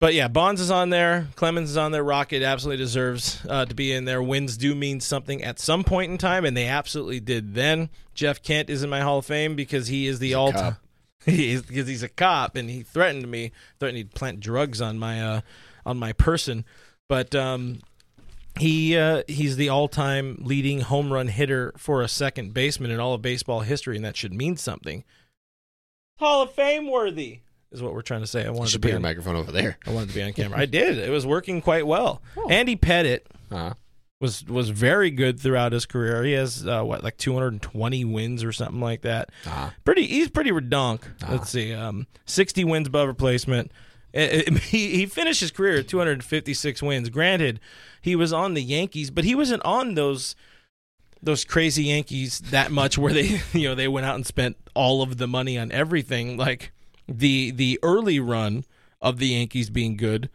But yeah, Bonds is on there. Clemens is on there. Rocket absolutely deserves uh, to be in there. Wins do mean something at some point in time, and they absolutely did then. Jeff Kent is in my Hall of Fame because he is the all time. He is because he's a cop and he threatened me, threatened he'd plant drugs on my uh, on my person. But um, he uh, he's the all time leading home run hitter for a second baseman in all of baseball history, and that should mean something. Hall of Fame worthy is what we're trying to say. I wanted to be put your on, microphone over there. I wanted to be on camera. I did. It was working quite well. Oh. Andy Pettitte Uh, was was very good throughout his career. He has uh, what like 220 wins or something like that. uh, Pretty, he's pretty redonk. Ah. Let's see, um, 60 wins above replacement. He he finished his career at 256 wins. Granted, he was on the Yankees, but he wasn't on those those crazy Yankees that much where they you know they went out and spent all of the money on everything. Like the the early run of the Yankees being good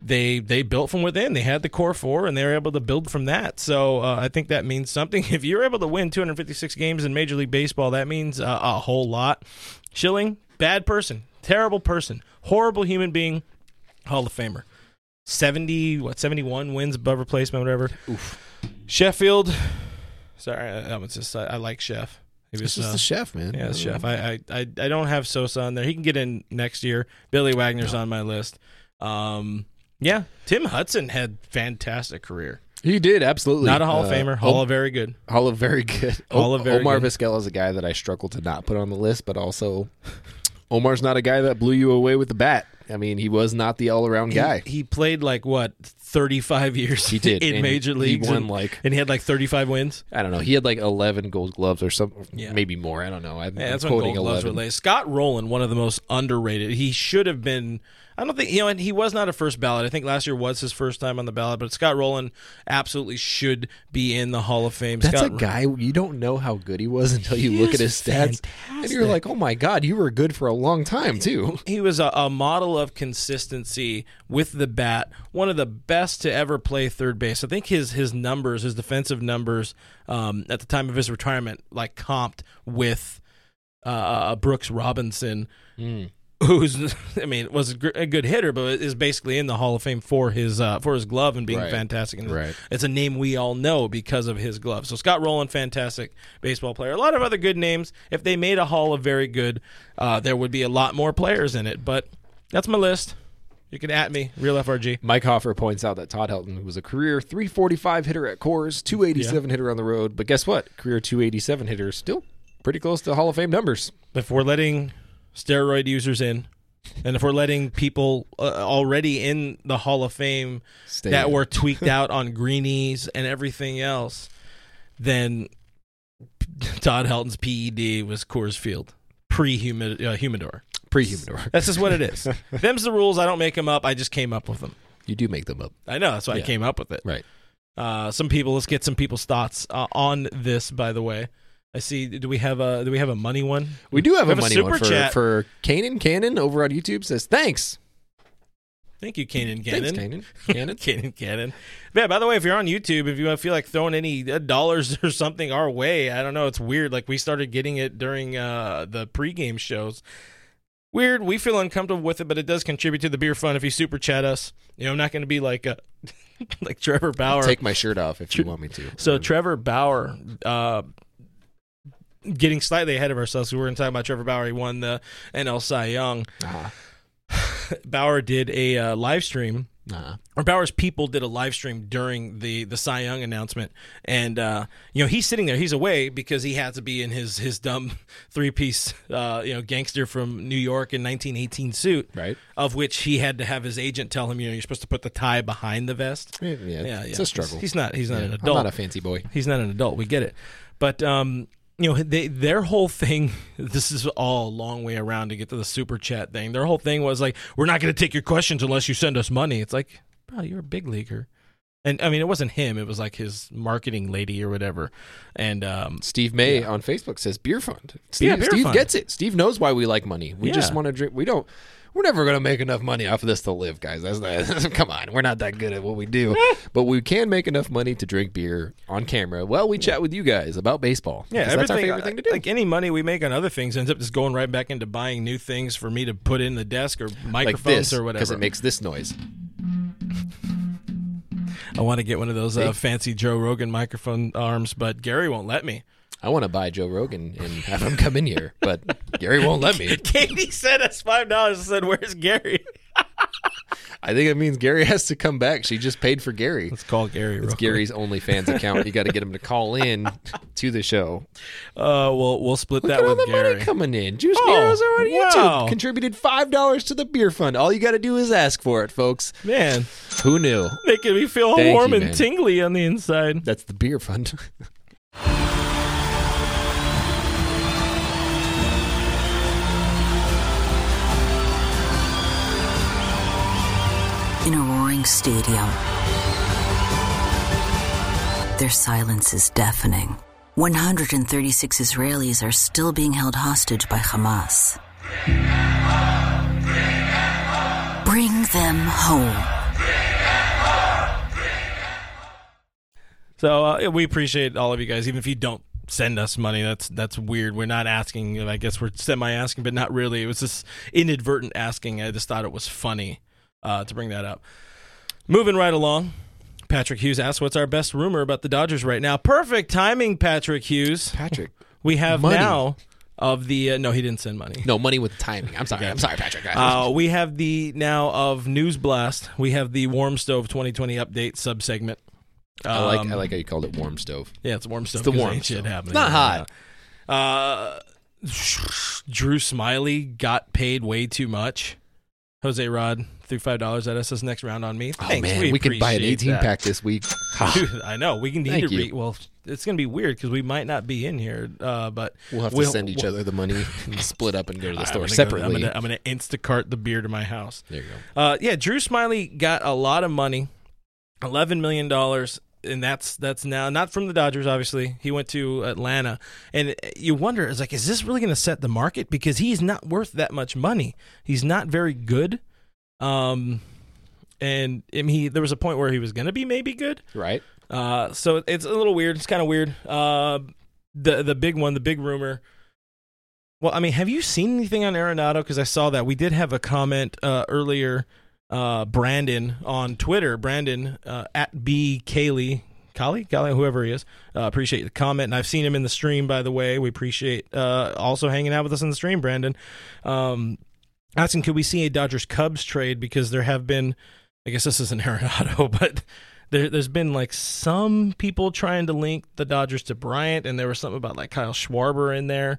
they they built from within. They had the core four, and they were able to build from that. So uh, I think that means something. If you're able to win 256 games in Major League Baseball, that means uh, a whole lot. Schilling, bad person, terrible person, horrible human being, Hall of Famer. 70 what 71 wins above replacement, whatever. Oof. Sheffield. Sorry, that was just I, I like Chef. He was just uh, the chef, man. yeah, chef. I, I I I don't have Sosa on there. He can get in next year. Billy Wagner's on my list. Um, yeah, Tim Hudson had fantastic career. He did absolutely Not a Hall of Uh, Famer. Hall of very good. Hall of very good. Hall O- of very Omar good. Vizquel is a guy that I struggle to not put on the list, but also Omar's not a guy that blew you away with the bat. I mean, he was not the all around guy. He, he played like what thirty five years. He did in major he leagues. won and, like and he had like thirty five wins. I don't know. He had like eleven Gold Gloves or something, Yeah. maybe more. I don't know. I'm, Yeah, I'm that's when quoting Gold Gloves were. Scott Rolen, one of the most underrated. He should have been. I don't think you know. And he was not a first ballot. I think last year was his first time on the ballot. But Scott Rolen absolutely should be in the Hall of Fame. That's Scott a guy you don't know how good he was until you He look at his stats, and you're like, "Oh my god, you were good for a long time too." he was a, a model of consistency with the bat. One of the best to ever play third base. I think his his numbers, his defensive numbers, um, at the time of his retirement, like comped with uh, Brooks Robinson. Who's I mean was a, good hitter, but is basically in the Hall of Fame for his uh, for his glove and being Right. fantastic. And Right. it's a name we all know because of his glove. So Scott Rolen, fantastic baseball player. A lot of other good names. If they made a Hall of very good, uh, there would be a lot more players in it. But that's my list. You can at me, real FRG. Mike Hoffer points out that Todd Helton was a career 345 hitter at Coors, 287 hitter on the road. But guess what? Career 287 hitter still pretty close to Hall of Fame numbers. If we're letting steroid users in, and if we're letting people uh, already in the Hall of Fame Stay that in. were tweaked out on greenies and everything else, then Todd Helton's PED was Coors Field pre uh, humidor. pre-humidor. That's just what it is. Them's the rules. I don't make them up. I just came up with them. You do make them up, I know. That's why I came up with it. right? Uh, some people. Let's get some people's thoughts uh, on this. By the way, I see. Do we have a Do we have a money one? We do have We a have a money super one for chat. for Kanan Cannon over on YouTube says thanks. Thank you, Kanan Thanks, Gannon. Kanan. Cannon. Cannon Cannon. Yeah, by the way, if you're on YouTube, if you feel like throwing any uh, dollars or something our way, I don't know, it's weird. Like we started getting it during uh, the pregame shows. Weird. We feel uncomfortable with it, but it does contribute to the beer fun if you super chat us. You know, I'm not going to be like uh like Trevor Bauer. Take my shirt off if you want me to. So Trevor Bauer, uh, getting slightly ahead of ourselves. We were going to talk about Trevor Bauer. He won the NL Cy Young. Uh-huh. Bauer did a uh, live stream Uh-huh. or Bauer's people did a live stream during the the Cy Young announcement, and uh, you know he's sitting there, he's away because he had to be in his his dumb three piece uh, you know gangster from New York in 1918 suit, Right. Of which he had to have his agent tell him, you know, you're supposed to put the tie behind the vest. Yeah, yeah, Yeah, it's yeah. a struggle. He's not he's not an adult. I'm not a fancy boy. he's not an adult. We get it, but um, you know, they their whole thing. This is all a long way around to get to the super chat thing. Their whole thing was like, we're not going to take your questions unless you send us money. It's like, bro, you're a big leaguer. And I mean, it wasn't him; it was like his marketing lady or whatever. And um, Steve May on Facebook says beer fund. Steve, Yeah, beer Steve fund. gets it. Steve knows why we like money. We Yeah. just want to drink. We don't. We're never going to make enough money off of this to live, guys. That's not, come on, we're not that good at what we do, but we can make enough money to drink beer on camera. Well, we chat with you guys about baseball. yeah, that's our favorite thing to do. Like any money we make on other things ends up just going right back into buying new things for me to put in the desk or Like microphones this, or whatever. because it makes this noise. I want to get one of those uh, fancy Joe Rogan microphone arms, but Gary won't let me. I want to buy Joe Rogan and have him come in here, but Gary won't let me. Katie sent us five dollars and said, "Where's Gary?" I think it means Gary has to come back. She just paid for Gary. Let's call Gary. Real It's quick. Gary's OnlyFans account. You got to get him to call in to the show. Uh, we'll we'll split Look that at all the Gary. money coming in. Juice Oh, Nero's are on YouTube. Contributed five dollars to the beer fund. All you got to do is ask for it, folks. Man, Who knew? making me feel Thank warm you, and man. tingly on the inside. That's the beer fund. Stadium. Their silence is deafening. 136 Israelis are still being held hostage by Hamas. Bring them home. So uh, we appreciate all of you guys, even if you don't send us money. That's that's weird. We're not asking. I guess we're semi asking, but not really. It was just inadvertent asking. I just thought it was funny uh, to bring that up. Moving right along. Patrick Hughes asks, "What's our best rumor about the Dodgers right now?" Perfect timing, Patrick Hughes. Patrick. We have Money. now of the. Uh, no, he didn't send money. No, money with timing. I'm sorry. I'm sorry, Patrick. Uh, we have the now of News Blast. We have the Warm Stove 2020 update sub subsegment. I like Um, I like how you called it warm stove. Yeah, it's warm stove. The warm shit happening. It's not hot. Uh, Drew Smyly got paid way too much. Jose Rod threw five dollars at us this next round on me. Oh Thanks, man, we, could buy an 18 that. pack this week. Dude, I know we can need Thank to re- well. It's gonna be weird because we might not be in here, uh, but We'll have to we'll- send each we'll- other the money and split up and go to the I'm store gonna go- separately. I'm gonna, I'm gonna Instacart the beer to my house. there you go. Uh, yeah, Drew Smyly got a lot of money, eleven million dollars, and that's that's now not from the Dodgers. Obviously, he went to Atlanta, and you wonder, is like, is this really going to set the market? Because he's not worth that much money. He's not very good. Um, and I mean, he, there was a point where he was going to be maybe good. Right? Uh, so it's a little weird. It's kind of weird. Uh, the the big one, the big rumor. Well, I mean, have you seen anything on Arenado? Because I saw that we did have a comment uh, earlier. Uh, Brandon on Twitter, Brandon uh, at B Kaylee, Kali, Kali, whoever he is. Uh, appreciate the comment, and I've seen him in the stream. By the way, we appreciate uh, also hanging out with us in the stream, Brandon. Um, asking, could we see a Dodgers Cubs trade? Because there have been, I guess this isn't Arenado, but there, there's been like some people trying to link the Dodgers to Bryant, and there was something about like Kyle Schwarber in there.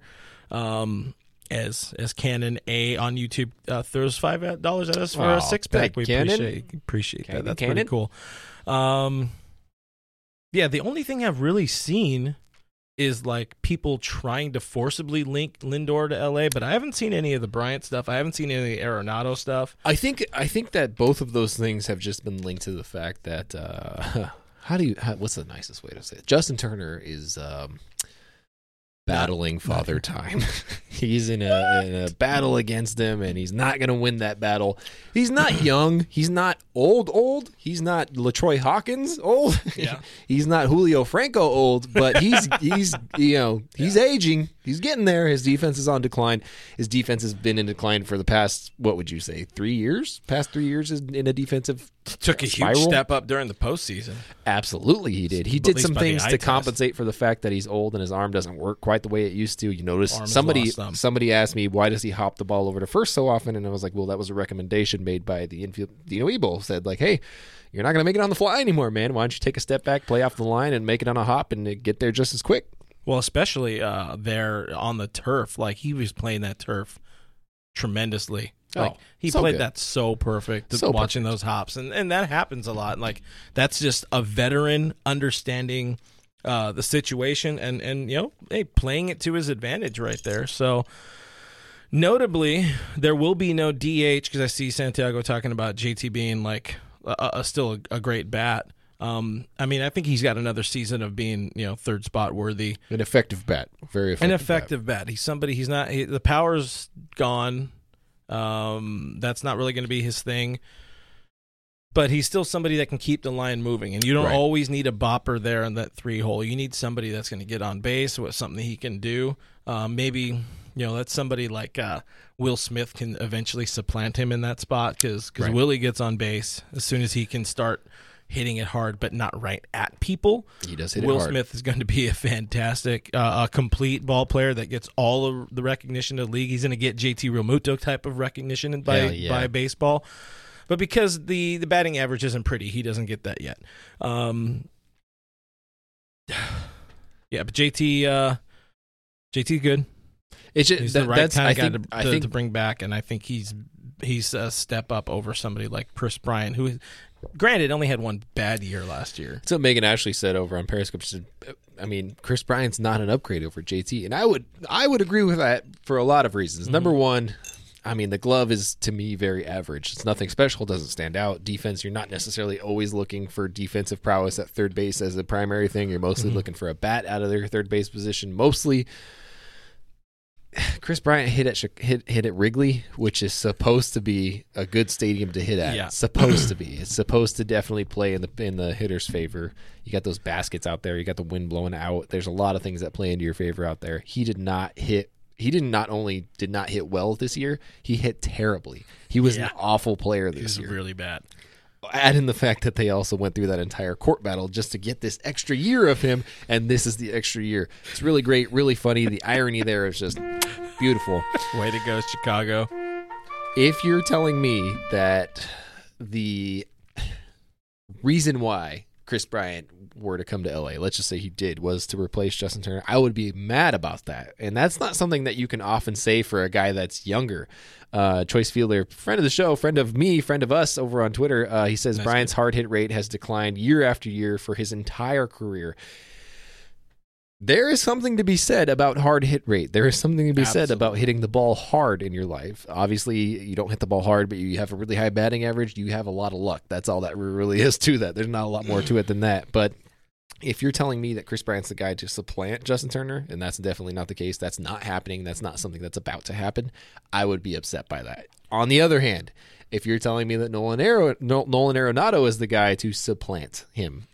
Um, as as Cannon A on YouTube uh, throws five dollars at us for Aw, a six pack. We Cannon. appreciate appreciate Cannon, that. That's Cannon. pretty cool. Um, yeah, the only thing I've really seen is like people trying to forcibly link Lindor to LA, but I haven't seen any of the Bryant stuff. I haven't seen any of the Arenado stuff. I think I think that both of those things have just been linked to the fact that uh, how do you how, what's the nicest way to say it? Justin Turner is um, battling father time. he's in a, in a battle against him, and he's not going to win that battle. He's not young. He's not old. Old. He's not LaTroy Hawkins old. Yeah. he's not Julio Franco old, but he's he's you know he's aging. He's getting there. His defense is on decline. His defense has been in decline for the past what would you say three years? Past three years is in a defensive Took a huge step up during the postseason. Absolutely, he did. He At did some things to test. compensate for the fact that he's old and his arm doesn't work quite the way it used to. You notice somebody somebody asked me why does he hop the ball over to first so often, and I was like, well, that was a recommendation made by the infield. Dino Ebel said like, hey, you're not going to make it on the fly anymore, man. Why don't you take a step back, play off the line, and make it on a hop and get there just as quick? Well, especially uh, there on the turf, like he was playing that turf tremendously. Like Oh, he so played good. that so perfect. So watching those hops, and and that happens a lot. Like that's just a veteran understanding uh, the situation, and and you know, hey, playing it to his advantage right there. So. Notably, there will be no DH because I see Santiago talking about JT being like a, a, still a, a great bat. Um, I mean, I think he's got another season of being you know third spot worthy An effective bat, very effective. an bat. effective bat. He's somebody. He's not. He, the power's gone. Um, that's not really going to be his thing. But he's still somebody that can keep the line moving, and you don't Right. always need a bopper there in that three hole. You need somebody that's going to get on base with something he can do. Um, maybe you know that's somebody like uh, Will Smith can eventually supplant him in that spot because Right. Willie gets on base as soon as he can start hitting it hard, but not right at people. He does hit Will it hard. Smith is going to be a fantastic, uh, a complete ball player that gets all of the recognition of the league. He's going to get JT Realmuto type of recognition by yeah. by baseball, but because the the batting average isn't pretty, he doesn't get that yet. Um, yeah, but JT, uh, JT, good. It's just He's that, the right that's kind I of guy think to, I to, think to bring back, and I think he's he's a step up over somebody like Kris Bryant, who, granted, only had one bad year last year. That's what Megan Ashley said over on Periscope. She said, I mean, Kris Bryant's not an upgrade over JT, and I would I would agree with that for a lot of reasons. Mm-hmm. Number one, I mean, the glove is to me very average. It's nothing special. Doesn't stand out. Defense, you're not necessarily always looking for defensive prowess at third base as a primary thing. You're mostly Mm-hmm. looking for a bat out of their third base position. Mostly. Kris Bryant hit at hit hit at Wrigley, which is supposed to be a good stadium to hit at. Yeah. Supposed to be. It's supposed to definitely play in the in the hitter's favor. You got those baskets out there. You got the wind blowing out. There's a lot of things that play into your favor out there. He did not hit. He did not only did not hit well this year. He hit terribly. He was Yeah. an awful player this He's year. really bad. Add in the fact that they also went through that entire court battle just to get this extra year of him, and this is the extra year. It's really great, really funny. The irony there is just beautiful. Way to go, Chicago. If you're telling me that the reason why Kris Bryant were to come to LA, let's just say he did, was to replace Justin Turner, I would be mad about that. And that's not something that you can often say for a guy that's younger. Uh, Choice Fielder, friend of the show, friend of me, friend of us over on Twitter, uh, he says Bryant's hard hit rate has declined year after year for his entire career. There is something to be said about hard hit rate. There is something to be said about hitting the ball hard in your life. Obviously, you don't hit the ball hard, but you have a really high batting average. You have a lot of luck. That's all that really is to that. There's not a lot more to it than that. But if you're telling me that Kris Bryant's the guy to supplant Justin Turner, and that's definitely not the case, that's not happening, that's not something that's about to happen, I would be upset by that. On the other hand, if you're telling me that Nolan, Aro- Nolan Arenado is the guy to supplant him,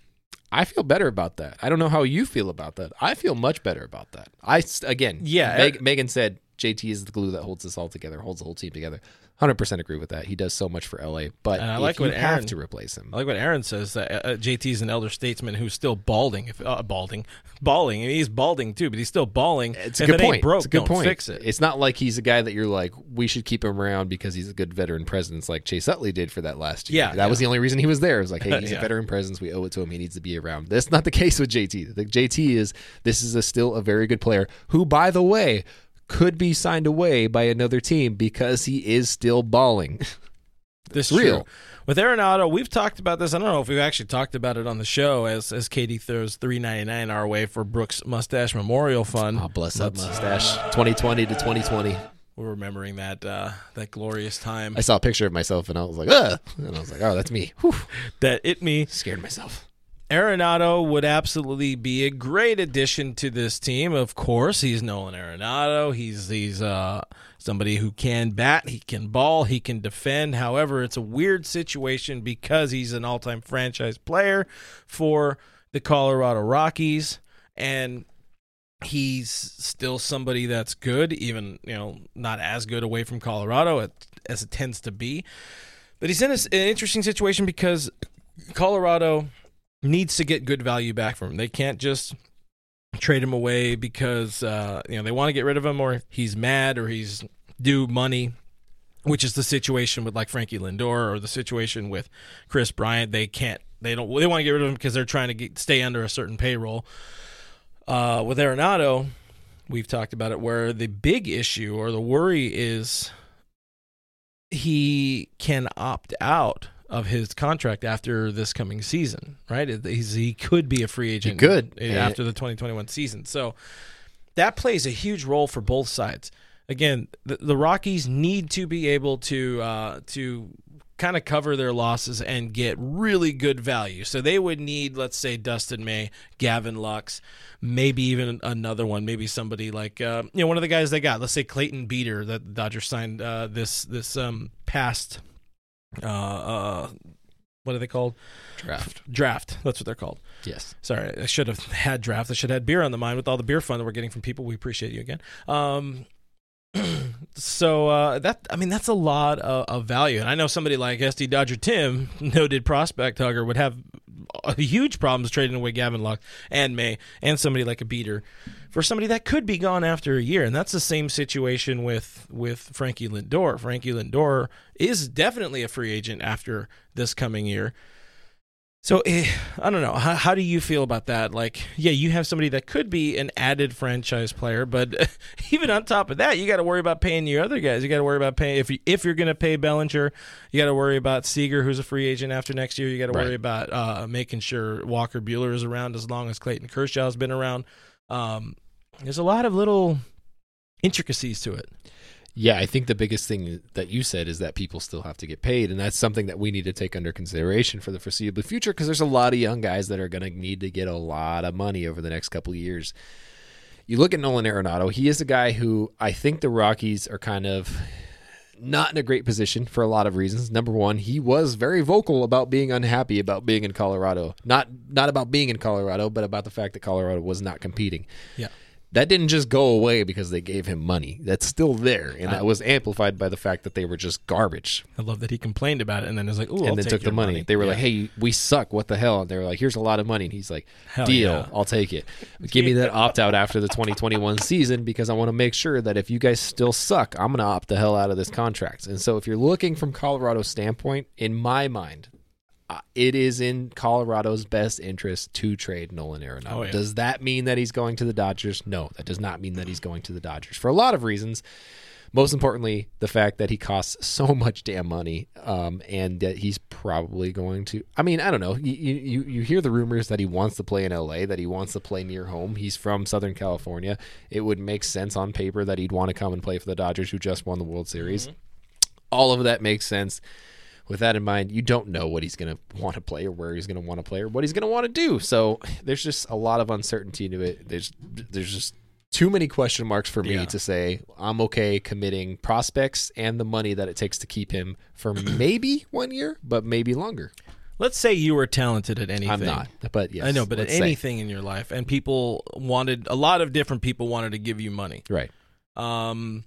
I feel better about that. I don't know how you feel about that. I feel much better about that. I again, Yeah, Meg- er Megan said JT is the glue that holds us all together, holds the whole team together. Hundred percent agree with that. He does so much for LA, but And I like you what have Aaron- to replace him. I like what Aaron says that uh, JT is an elder statesman who's still balding. If uh, balding, balding, and he's balding too, but he's still balding. It's a good point. broke, it's a good point. fix it. It's not like he's a guy that you're like, we should keep him around because he's a good veteran presence, like Chase Utley did for that last year. Yeah, that was the only reason he was there. It was like, hey, he's Yeah. a veteran presence. We owe it to him. He needs to be around. That's not the case with JT. The JT is this is a, still a very good player who, by the way, could be signed away by another team because he is still balling. This is real. True. With Arenado, we've talked about this. I don't know if we've actually talked about it on the show as as Katie throws three ninety nine our way for Brooks Mustache Memorial Fund. oh, bless that mustache. 2020 to 2020. We're remembering that uh, that glorious time. I saw a picture of myself and I was like, ah, and I was like, oh, that's me. Whew. that it me Scared myself. Arenado would absolutely be a great addition to this team. Of course, he's Nolan Arenado. He's he's uh, somebody who can bat, he can ball, he can defend. However, it's a weird situation because he's an all-time franchise player for the Colorado Rockies, and he's still somebody that's good, even you know not as good away from Colorado as it tends to be. But he's in an interesting situation because Colorado needs to get good value back from him. They can't just trade him away because uh, you know they want to get rid of him or he's mad or he's due money, which is the situation with like Frankie Lindor or the situation with Kris Bryant. They can't. They don't. They want to get rid of him because they're trying to get, stay under a certain payroll. Uh, with Arenado, we've talked about it. Where the big issue or the worry is he can opt out of his contract after this coming season, right? He's, he could be a free agent. could. after the 2021 season. So that plays a huge role for both sides. Again, the, the Rockies need to be able to uh, to kind of cover their losses and get really good value. So they would need, let's say, Dustin May, Gavin Lux, maybe even another one, maybe somebody like uh, you know one of the guys they got. Let's say Clayton Beeter that the Dodgers signed uh, this this um, past uh, uh, what are they called? Draft. Draft. That's what they're called. Yes. Sorry, I should have had draft. I should have had beer on the mind with all the beer fun that we're getting from people. We appreciate you again. Um, so uh, that I mean that's a lot of, of value, and I know somebody like SD Dodger Tim, noted prospect hugger, would have a huge problems trading away Gavin Lux and May and somebody like a Beeter for somebody that could be gone after a year, and that's the same situation with with Frankie Lindor. Frankie Lindor is definitely a free agent after this coming year. So eh, I don't know. How, how do you feel about that? Like, yeah, you have somebody that could be an added franchise player, but even on top of that, you got to worry about paying your other guys. You got to worry about paying if you, if you're going to pay Bellinger, you got to worry about Seager, who's a free agent after next year. You got to worry about uh, making sure Walker Buehler is around as long as Clayton Kershaw's been around. Um, there's a lot of little intricacies to it. Yeah, I think the biggest thing that you said is that people still have to get paid, and that's something that we need to take under consideration for the foreseeable future because there's a lot of young guys that are going to need to get a lot of money over the next couple of years. You look at Nolan Arenado; he is a guy who I think the Rockies are kind of not in a great position for a lot of reasons. Number one, he was very vocal about being unhappy about being in Colorado. Not not about being in Colorado, but about the fact that Colorado was not competing Yeah. That didn't just go away because they gave him money. That's still there, and that was amplified by the fact that they were just garbage. I love that he complained about it and then was like, "Ooh, and I'll then take took the your money. They were like, "Hey, we suck. What the hell?" And they were like, "Here's a lot of money." And he's like, Hell "Deal, yeah. I'll take it. Give me that opt out after the 2021 season because I want to make sure that if you guys still suck, I'm going to opt the hell out of this contract." And so, if you're looking from Colorado's standpoint, in my mind. Uh, it is in Colorado's best interest to trade Nolan Arenado. Oh, yeah. Does that mean that he's going to the Dodgers? No, that does not mean that he's going to the Dodgers for a lot of reasons. Most importantly, the fact that he costs so much damn money, um, and that he's probably going to. I mean, I don't know. You, you you hear the rumors that he wants to play in L.A., that he wants to play near home. He's from Southern California. It would make sense on paper that he'd want to come and play for the Dodgers, who just won the World Series. All of that makes sense. With that in mind, you don't know what he's going to want to play or where he's going to want to play or what he's going to want to do. So there's just a lot of uncertainty to it. There's there's just too many question marks for me Yeah. to say I'm okay committing prospects and the money that it takes to keep him for maybe one year, but maybe longer. Let's say you were talented at anything. I'm not, but yes, I know, but at let's say. anything in your life, and people wanted a lot of different people wanted to give you money. right? Um,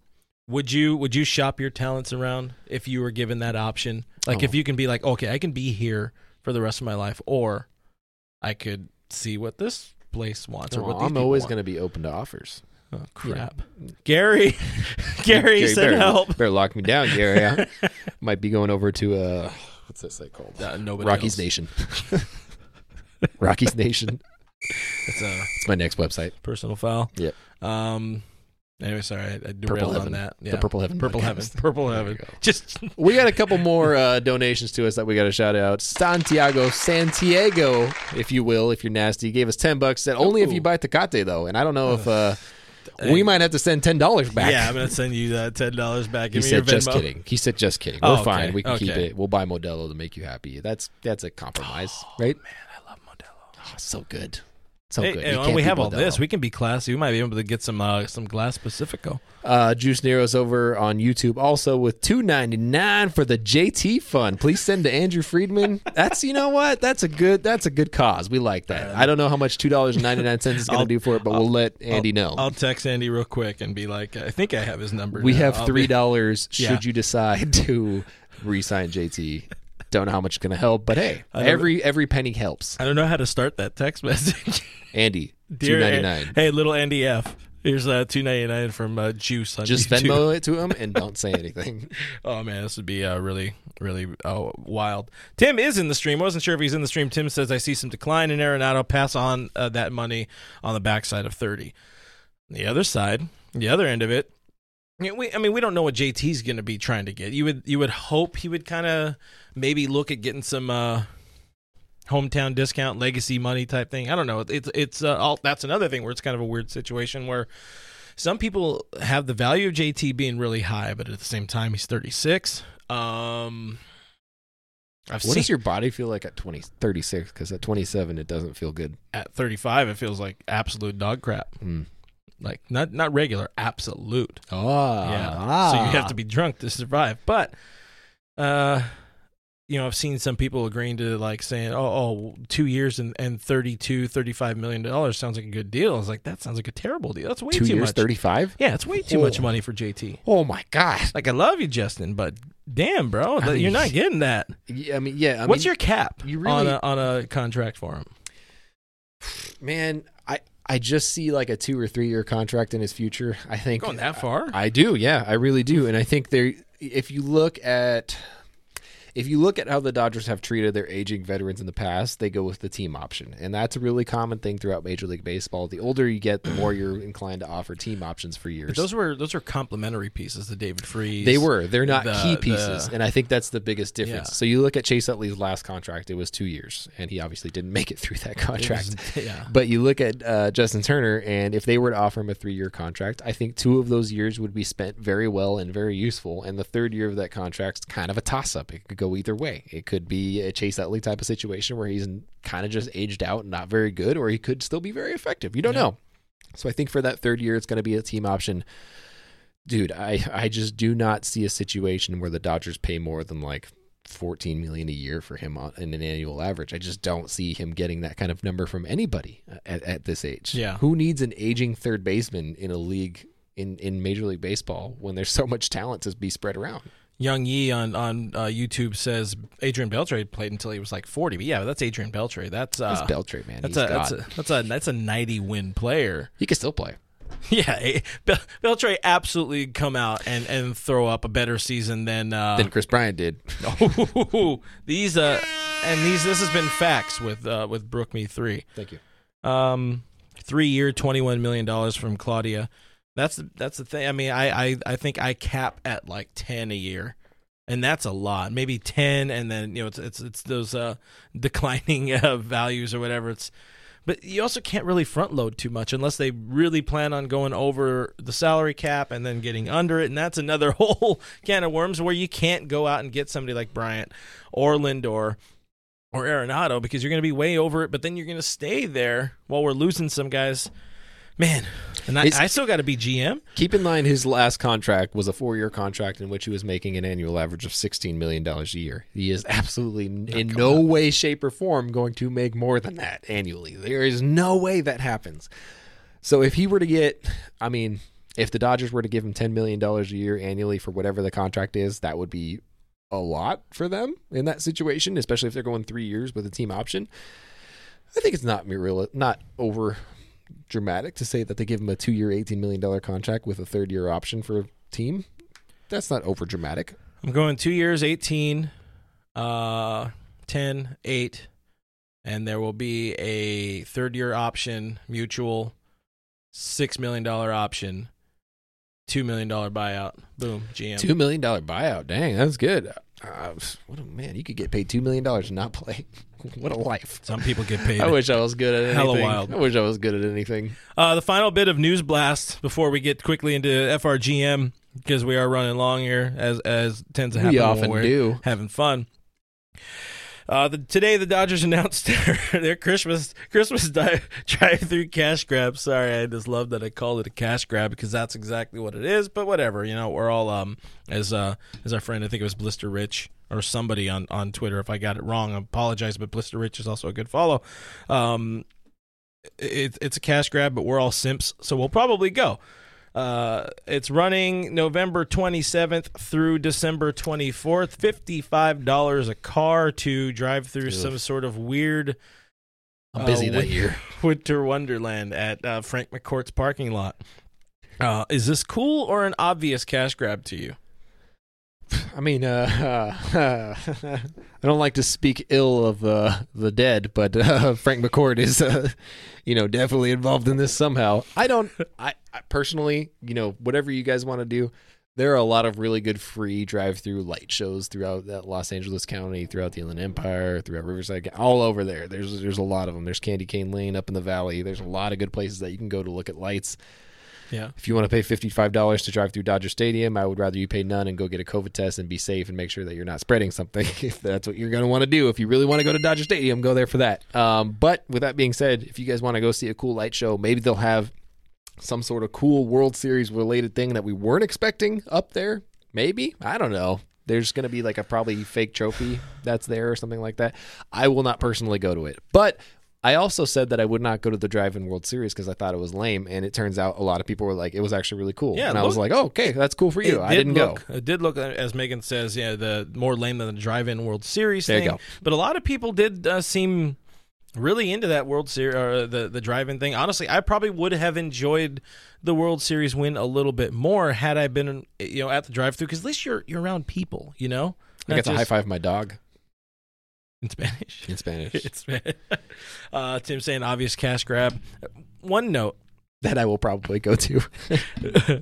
would you would you shop your talents around if you were given that option? Like Oh. if you can be like, okay, I can be here for the rest of my life, or I could see what this place wants or what these I'm always going to be open to offers. Oh, crap. Gary, Gary Gary, said better, help. Better lock me down, Gary. I might be going over to uh, what's that site called? Uh, nobody Rocky's else. Nation. Rocky's Nation. It's a It's my next website. personal file. Yep. Um. Anyway, sorry, I, I Purple derailed on that. Yeah. The Purple Heaven. Purple podcast. Heaven. Purple Heaven. go. Just We got a couple more uh, donations to us that we got to shout out. Santiago Santiago, if you will, if you're nasty, gave us ten bucks. Said only if you buy Tecate though, and I don't know if uh, we might have to send ten dollars back. yeah, I'm gonna send you that ten dollars back. He Give your said just kidding. He said just kidding. Oh, We're okay. fine. We can keep it. We'll buy Modelo to make you happy. That's that's a compromise, right? Man, I love Modelo. Oh, so good. So Hey, good. You when we have all this, we can be classy. We might be able to get some uh, some glass Pacifico. Uh, Juice Nero's over on YouTube also with two ninety nine for the JT fund. Please send to Andrew Friedman. That's you know what? That's a good that's a good cause. We like that. I don't know how much two dollars and ninety nine cents is going to do for it, but we'll let Andy I'll, know. I'll text Andy real quick and be like, I think I have his number. we now. have three dollars. Should Yeah. you decide to re-sign JT? Don't know how much it's going to help, but hey, every every penny helps. I don't know how to start that text message. Andy, two Dear ninety Hey, little Andy F. Here's uh, two ninety nine from uh, Juice on Just YouTube. Venmo it to him and don't say anything. Oh man, this would be uh, really, really uh, wild. Tim is in the stream. wasn't sure if he's in the stream. Tim says I see some decline in Arenado. Pass on uh, that money on the backside of thirty. The other side, the other end of it. Yeah, We, I mean, we don't know what JT's going to be trying to get. You would, you would hope he would kind of maybe look at getting some uh, hometown discount, legacy money type thing. I don't know. It's, it's uh, all, that's another thing where it's kind of a weird situation where some people have the value of JT being really high, but at the same time, he's 36. Um, I've What seen does your body feel like at 20, 36? Because at 27, it doesn't feel good. at 35, it feels like absolute dog crap. Mm. Like not not regular, absolute. Oh, yeah. So you have to be drunk to survive. But, uh, you know, I've seen some people agreeing to like saying, oh, oh, two years and, and 32, 35 million dollars sounds like a good deal. I was like, that sounds like a terrible deal. That's way two too years, much. 35? Yeah, it's way too Oh. much money for JT. Oh my gosh. Like I love you, Justin, but damn, bro, I mean, you're not getting that. Yeah, I mean, yeah. I What's mean, your cap you on really- a on a contract for him? man? I I just see like a two or three year contract in his future. I think Going that far? I do, yeah, I really do, and I think there. If you look at, if you look at how the Dodgers have treated their aging veterans in the past, they go with the team option, and that's a really common thing throughout Major League Baseball. The older you get, the more you're inclined to offer team options for years. But those were those are complementary pieces. The David Freese. They were. They're not the- key the- pieces, and I think that's the biggest difference. Yeah. So you look at Chase Utley's last contract; it was two years, and he obviously didn't make it through that contract. was- yeah. But you look at uh, Justin Turner, and if they were to offer him a three-year contract, I think two of those years would be spent very well and very useful. And the third year of that contract's kind of a toss-up. It could go either way. It could be a Chase Utley type of situation where he's kind of just aged out and not very good, or he could still be very effective. You don't Yeah. know. So I think for that third year, it's going to be a team option. Dude, I I just do not see a situation where the Dodgers pay more than like 14 million a year for him on in an annual average. I just don't see him getting that kind of number from anybody uh, at, at this age. Yeah. Who needs an aging third baseman in a league in, in Major League Baseball when there's so much talent to be spread around? Young Yi on on uh, YouTube says Adrian Beltre played until he was like 40. But yeah, that's Adrian Beltre. That's uh, That's Beltre, man. That's He's a, that's a that's a that's a 90 win player. he can still play. Yeah, eh, Bel- Beltre absolutely come out and and throw up a better season than uh, Than Kris Bryant did. Oh, these uh, and these this has been facts with uh with BrookMe3. Thank you. Um, three year, twenty one million dollars from Claudia. That's the that's the thing. I mean, I, I I think I cap at like ten a year, and that's a lot. Maybe ten, and then you know it's it's it's those uh declining uh, values or whatever. It's but you also can't really front load too much unless they really plan on going over the salary cap and then getting under it, and that's another whole can of worms where you can't go out and get somebody like Bryant or Lindor or Arenado because you're going to be way over it, but then you're going to stay there while we're losing some guys. Man, and I, I still got to be GM. Keep in mind, his last contract was a four-year contract in which he was making an annual average of sixteen million dollars a year. He is absolutely n- in no way, shape, or form going to make more than that annually. There is no way that happens. So if he were to get, I mean, If the Dodgers were to give him ten million dollars a year annually for whatever the contract is, that would be a lot for them in that situation, especially if they're going three years with a team option. I think it's not real, not over dramatic to say that they give him a two-year, eighteen million dollar contract with a third-year option for a team. That's not over dramatic. I'm going two years, 18, uh, 10, 8, and there will be a third year option, mutual, $6 million option, $2 million buyout. Boom, GM. Two million dollar buyout. Dang, that's good. Uh, what a man! You could get paid two million dollars and not play. what a life! Some people get paid. I wish I was good at anything. Hella wild. I wish I was good at anything. Uh, the final bit of news blast before we get quickly into FRGM because we are running long here, as as tends to happen. We when often we're do. having fun. Uh, the, today the Dodgers announced their, their Christmas Christmas di- drive-through cash grab. Sorry, I just love that I called it a cash grab because that's exactly what it is. But whatever, you know, we're all um as uh as our friend I think it was Blister Rich or somebody on on Twitter. If I got it wrong, I apologize. But Blister Rich is also a good follow. Um, it, it's a cash grab, but we're all simps, so we'll probably go. Uh, it's running November 27th through December 24th. $55 a car to drive through Ugh. some sort of weird I'm uh, busy that win- year. winter wonderland at uh, Frank McCourt's parking lot. Uh, is this cool or an obvious cash grab to you? I mean, uh, I don't like to speak ill of uh, the dead, but uh, Frank McCourt is, uh, you know, definitely involved in this somehow. I don't, I, I personally, you know, whatever you guys want to do. There are a lot of really good free drive-through light shows throughout that Los Angeles County, throughout the Inland Empire, throughout Riverside, all over there. There's there's a lot of them. There's Candy Cane Lane up in the valley. There's a lot of good places that you can go to look at lights. Yeah. If you want to pay fifty-five dollars to drive through Dodger Stadium, I would rather you pay none and go get a COVID test and be safe and make sure that you're not spreading something. If that's what you're going to want to do, if you really want to go to Dodger Stadium, go there for that. Um, but with that being said, if you guys want to go see a cool light show, maybe they'll have some sort of cool World Series related thing that we weren't expecting up there. Maybe I don't know. There's going to be like a probably fake trophy that's there or something like that. I will not personally go to it, but I also said that I would not go to the Drive-In World Series because I thought it was lame, and it turns out a lot of people were like, it was actually really cool. Yeah, and I was like, oh, okay, that's cool for you. I didn't look, go. It did look, as Megan says, yeah, the more lame than the drive-in World Series There you thing. go. But a lot of people did uh, seem really into that World Series or the the drive-in thing. Honestly, I probably would have enjoyed the World Series win a little bit more had I been, you know, at the drive-through because at least you're you're around people, you know. I got to high five my dog in Spanish. in Spanish. it's uh, Tim saying obvious cash grab. One note. that I will probably go to.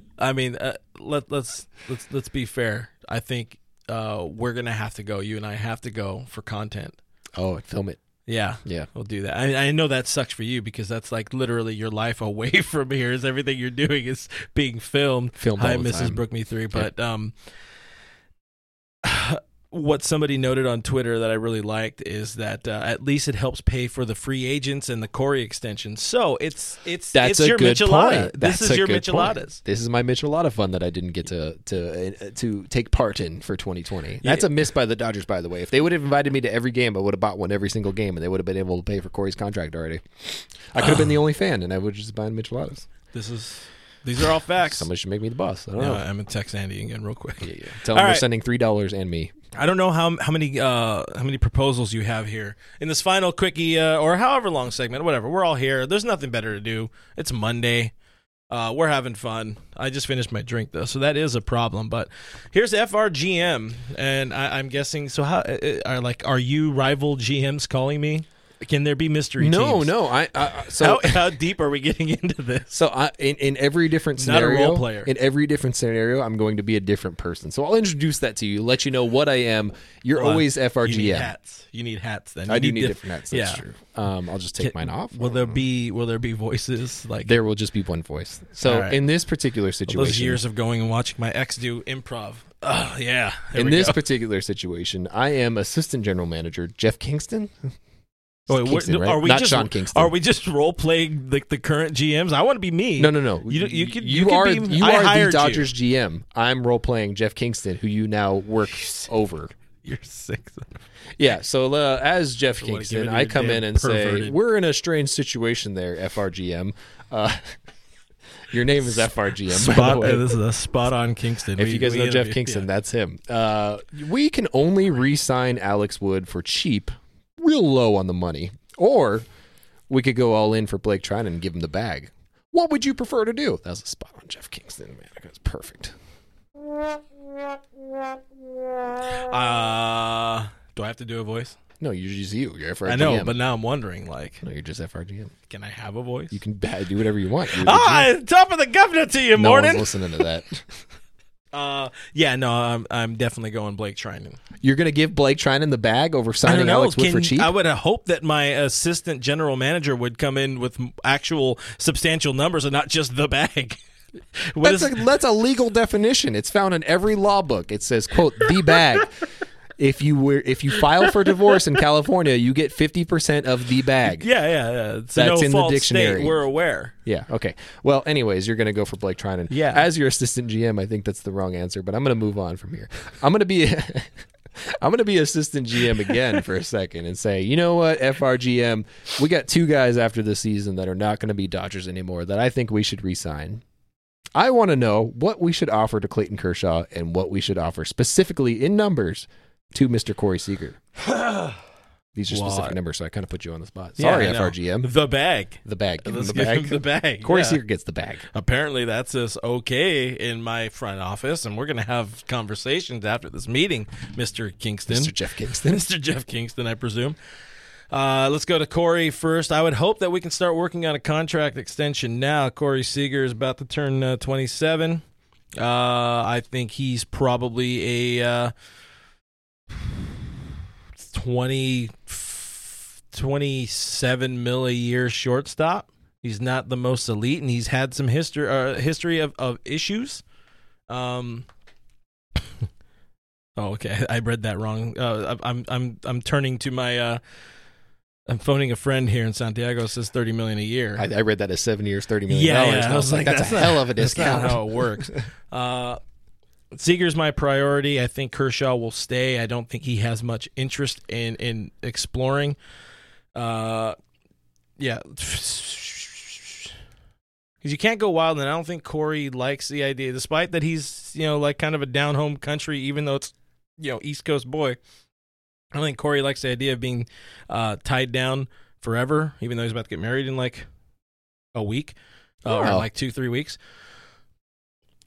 I mean, uh, let let's let's let's be fair. I think uh, we're gonna have to go. You and I have to go for content. oh, film it. Yeah, Yeah. we'll do that. I, I know that sucks for you because that's like literally your life away from here. Is everything you're doing is being filmed. Filmed Hi, Mrs. time. Brook Me Three. But um, what somebody noted on Twitter that I really liked is that uh, at least it helps pay for the free agents and the Corey extension. So it's it's That's it's a your good michelada. This is a your good point. micheladas. This is my Michelada fund that I didn't get to to uh, to take part in for 2020. That's Yeah. a miss by the Dodgers, by the way. If they would have invited me to every game, I would have bought one every single game, and they would have been able to pay for Corey's contract already. I could have been the only fan, and I would just buy Micheladas. This is these are all facts. Somebody should make me the boss. I don't Yeah, know. I'm gonna text Andy again real quick. Yeah, yeah. Tell All them we're right. sending three dollars and me. I don't know how how many uh, how many proposals you have here in this final quickie uh, or however long segment, whatever. We're all here. There's nothing better to do. It's Monday. Uh, we're having fun. I just finished my drink though, so that is a problem. But here's FRGM, and I, I'm guessing. So how uh, are like are you rival GMs calling me? Can there be mystery? No, teams? no. I, I I- so How, how deep are we getting into this? So I, in in every different scenario, Not a role player. in every different scenario, I'm going to be a different person. So I'll introduce that to you, let you know what I am. You're on. always You need FRGM. hats. You need hats. Then I You do need diff- different hats. That's yeah. true. Um, I'll just take mine off. Will there be will there be voices like There will just be one voice. So right. in this particular situation, those years of going and watching my ex do improv? Oh yeah. In this go. particular situation, I am assistant general manager Jeff Kingston. Oh, wait, right? are we Not just Sean Kingston. are we just role playing the, the current GMs? I want to be me. No, no, no. You you could- you, you are be- you I are the hired you. Dodgers GM. I'm role playing Jeff Kingston, who you now work over. You're sick. Yeah, so uh, as Jeff wanna Kingston, I come in and say, "We're in a strange situation there, FRGM. Uh, Your name is FRGM. Spot, this is a spot on Kingston. If We- you guys know Jeff Kingston, yeah. that's him. Uh, we can only re-sign Alex Wood for cheap, real low on the money, or we could go all in for Blake Treinen and give him the bag. What would you prefer to do? That was a spot on Jeff Kingston, man. That was perfect. Uh, do I have to do a voice? No, you're just you. You're FRGM. I know, but now I'm wondering, like, no, you're just FRGM. can I have a voice? You can do whatever you want. You're the GM. Ah, top of the governor to you, no morning. listening to that. Uh, yeah, no, I'm I'm definitely going Blake Treinen. You're gonna give Blake Treinen the bag over signing know. Alex Wood for cheap? I would hope that my assistant general manager would come in with actual substantial numbers and not just the bag. That's, is- a, that's a legal definition. It's found in every law book. It says, "quote the bag." if you were if you file for divorce in California, you get fifty percent of the bag. yeah, yeah, yeah. It's That's no in the dictionary. State. We're aware. Yeah. Okay. Well, anyways, you're going to go for Blake Treinen. Yeah. As your assistant GM, I think that's the wrong answer, but I'm going to move on from here. I'm going to be. I'm going to be assistant GM again for a second and say, you know what, FRGM, we got two guys after this season that are not going to be Dodgers anymore that I think we should resign. I want to know what we should offer to Clayton Kershaw and what we should offer specifically in numbers to Mr. Corey Seager. These are specific What? numbers, so I kind of put you on the spot. Yeah, Sorry, I know. FRGM. The bag. The bag. Give him Let's the give bag. him the bag. Corey yeah. Seager gets the bag. Apparently, that's just okay in my front office, and we're going to have conversations after this meeting, Mister Kingston, Mr. Jeff Kingston. Mr. Jeff Kingston, I presume. Uh, let's go to Corey first. I would hope that we can start working on a contract extension now. Corey Seager is about to turn uh, 27. Uh, I think he's probably a uh, 20, 27 mil a year shortstop. He's not the most elite, and he's had some history uh, history of, of issues. Um, oh, okay, I read that wrong. Uh, I'm I'm I'm turning to my. Uh, I'm phoning a friend here in Santiago. Says thirty million a year. I, I read that as seven years, thirty million yeah, dollars. yeah. I was like, that's, a not- hell of a that's discount. how it works. uh, Seager's my priority. I think Kershaw will stay. I don't think he has much interest in in exploring. Uh, yeah, because you can't go wild, and I don't think Corey likes the idea, despite that he's you know like kind of a down home country, even though it's you know East Coast boy. I don't think Corey likes the idea of being uh, tied down forever, even though he's about to get married in like a week uh, or like two, three weeks.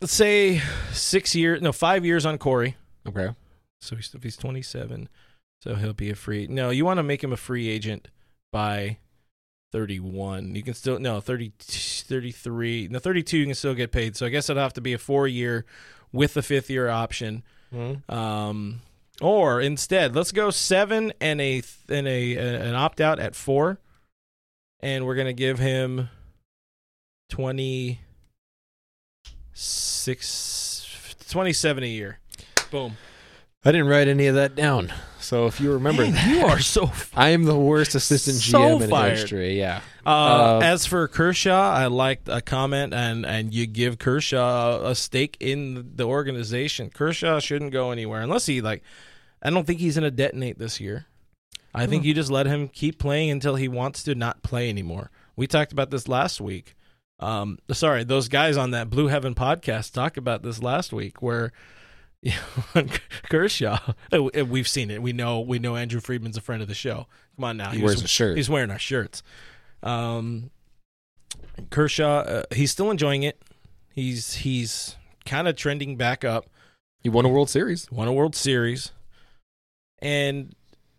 Let's say six years, no, five years on Corey. Okay. So he's, if he's 27, so he'll be a free. No, you want to make him a free agent by 31. You can still, no, 30, 33, no, 32, you can still get paid. So I guess it'll have to be a four year with the fifth year option. Um, or instead, let's go seven and a and a an opt out at four, and we're gonna give him twenty six, 27 a year. Boom. I didn't write any of that down. So if you remember Man, that, you are so. I am the worst assistant So GM in fired. history. Yeah. Uh, Uh, as for Kershaw, I liked a comment, and and you give Kershaw a stake in the organization. Kershaw shouldn't go anywhere unless he like. I don't think he's going to detonate this year. I think you just let him keep playing until he wants to not play anymore. We talked about this last week. Um, sorry, those guys on that Blue Heaven podcast talked about this last week, where you know, Kershaw. uh, We've seen it. We know. We know Andrew Friedman's a friend of the show. Come on now, He was- wears a shirt. He's wearing our shirts. Um, Kershaw, uh, he's still enjoying it. He's he's kind of trending back up. He won a World Series. Won a World Series, and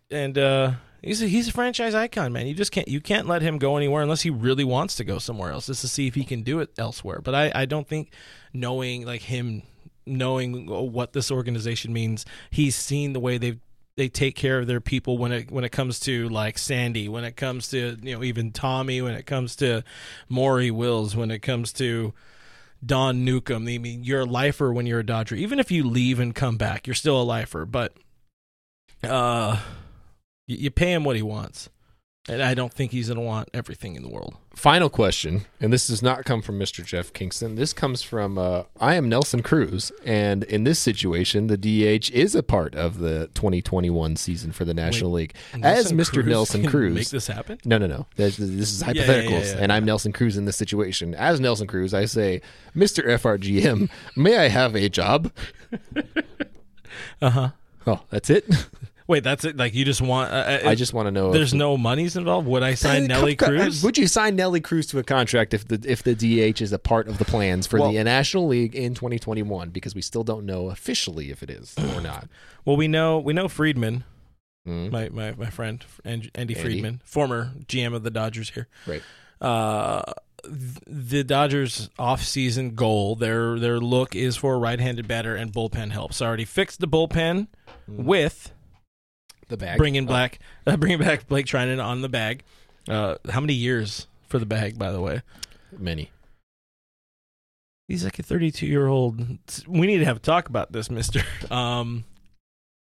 and uh, he's a, he's a franchise icon, man. You just can't you can't let him go anywhere unless he really wants to go somewhere else, just to see if he can do it elsewhere. But I I don't think knowing like him knowing what this organization means, he's seen the way they've they take care of their people when it when it comes to like Sandy, when it comes to you know even Tommy, when it comes to Maury Wills, when it comes to Don Newcombe. I mean, you're a lifer when you're a Dodger. Even if you leave and come back, you're still a lifer. But uh, you, you pay him what he wants. And I don't think he's going to want everything in the world. Final question, and this does not come from Mr. Jeff Kingston. This comes from uh, I am Nelson Cruz, and in this situation, the DH is a part of the 2021 season for the National League. As Mr. Cruz Nelson Cruz, make this happen. No, no, no. This, this is yeah, yeah, hypotheticals, yeah, and I'm Nelson Cruz in this situation. As Nelson Cruz, I say, Mr. FRGM, may I have a job? Uh huh. Oh, that's it. Wait, that's it. Like you just want? Uh, I just want to know. There's if, no monies involved. Would I sign Uh, Nelly uh, Cruz? Would you sign Nelly Cruz to a contract if the if the DH is a part of the plans for Well- the National League in 2021? Because we still don't know officially if it is or not. Well, we know we know Friedman, Mm, my my my friend Andy, Andy. Friedman, former GM of the Dodgers here. Right. Uh, the Dodgers off-season goal, their their look is for a right-handed batter and bullpen help. So I already fixed the bullpen with The bag. bringing Oh, back uh, bringing back Blake Treinen on the bag. Uh, how many years for the bag, by the way? many. He's like a 32 year old. We need to have a talk about this, Mister. Um,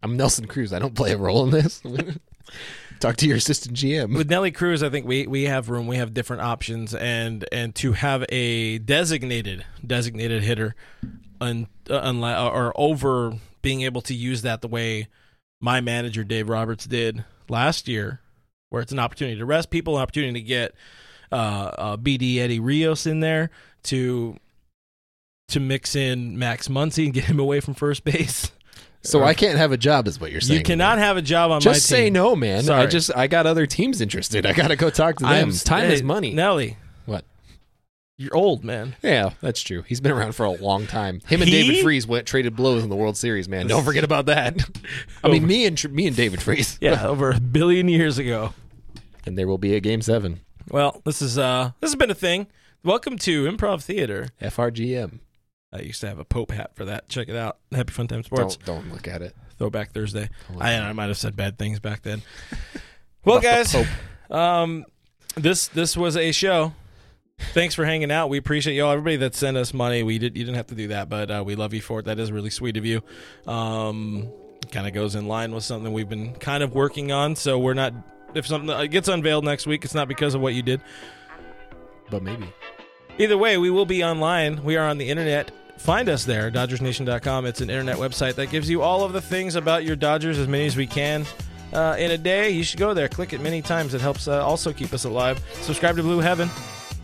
I'm Nelson Cruz. I don't play a role in this. Talk to your assistant GM. with Nelly Cruz, I think we we have room. We have different options, and and to have a designated designated hitter, un, uh, unless or over being able to use that the way my manager Dave Roberts did last year, where it's an opportunity to rest people, an opportunity to get uh, uh, BD Eddie Rios in there to to mix in Max Muncy and get him away from first base. So I can't have a job, is what you're saying. You cannot have a job on my team. Just say no, man. Sorry. I just I got other teams interested. I got to go talk to them. I'm- Time hey, is money. Nelly. You're old, man. Yeah, that's true. He's been around for a long time. Him and He? David Freese went traded blows in the World Series, man. Don't forget about that. I mean, me and me and David Freese. Yeah, over a billion years ago. and there will be a game seven. Well, this is uh this has been a thing. Welcome to Improv Theater. FRGM. I used to have a Pope hat for that. Check it out. Happy Fun Time Sports. Don't don't look at it. Throwback Thursday. I, I might have said bad things back then. well, guys, um, this this was a show. Thanks for hanging out. We appreciate y'all. Everybody that sent us money. We did. You didn't have to do that, but uh, we love you for it. That is really sweet of you. Um, kind of goes in line with something we've been kind of working on. So we're not. If something uh, gets unveiled next week, it's not because of what you did. But maybe. Either way, we will be online. We are on the internet. Find us there, DodgersNation.com. It's an internet website that gives you all of the things about your Dodgers, as many as we can. Uh, in a day, you should go there. Click it many times. It helps uh, also keep us alive. Subscribe to Blue Heaven.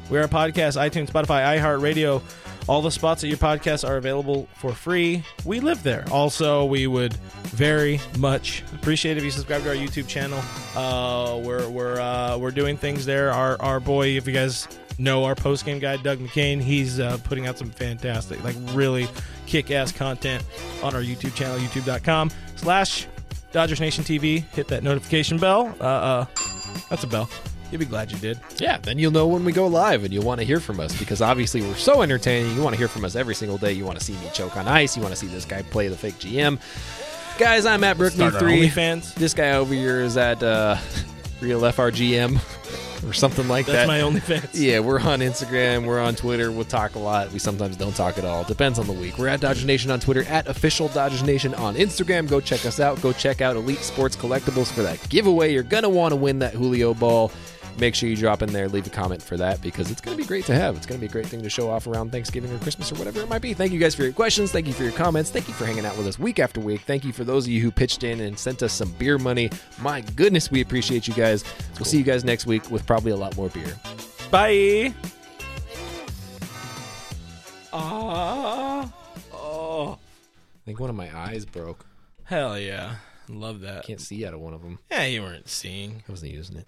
We're a podcast, iTunes, Spotify, iHeartRadio. All the spots that your podcast are available for free. We live there. Also, we would very much appreciate if you subscribe to our YouTube channel. Uh, we're we're uh, we're doing things there. Our our boy, if you guys know our post game guy, Doug McCain, he's uh, putting out some fantastic, like really kick ass content on our YouTube channel, youtube.com slash Dodgers Nation TV. Hit that notification bell. Uh, uh, that's a bell. You'll be glad you did. Yeah, then you'll know when we go live and you'll want to hear from us because obviously we're so entertaining. You want to hear from us every single day. You want to see me choke on ice. You want to see this guy play the fake GM. Guys, I'm at Start our BrookMe3. OnlyFans. This guy over here is at uh, Real FRGM or something like That's that. That's my OnlyFans. Yeah, we're on Instagram. We're on Twitter. We'll talk a lot. We sometimes don't talk at all. Depends on the week. We're at Dodgers Nation on Twitter, at official Dodgers Nation on Instagram. Go check us out. Go check out Elite Sports Collectibles for that giveaway. You're going to want to win that Julio ball. Make sure you drop in there, leave a comment for that because it's going to be great to have. It's going to be a great thing to show off around Thanksgiving or Christmas or whatever it might be. Thank you guys for your questions. Thank you for your comments. Thank you for hanging out with us week after week. Thank you for those of you who pitched in and sent us some beer money. My goodness, we appreciate you guys. We'll see you guys next week with probably a lot more beer. Bye. Ah. Oh. I think one of my eyes broke. Hell yeah. Love that. Can't see out of one of them. Yeah, you weren't seeing. I wasn't using it.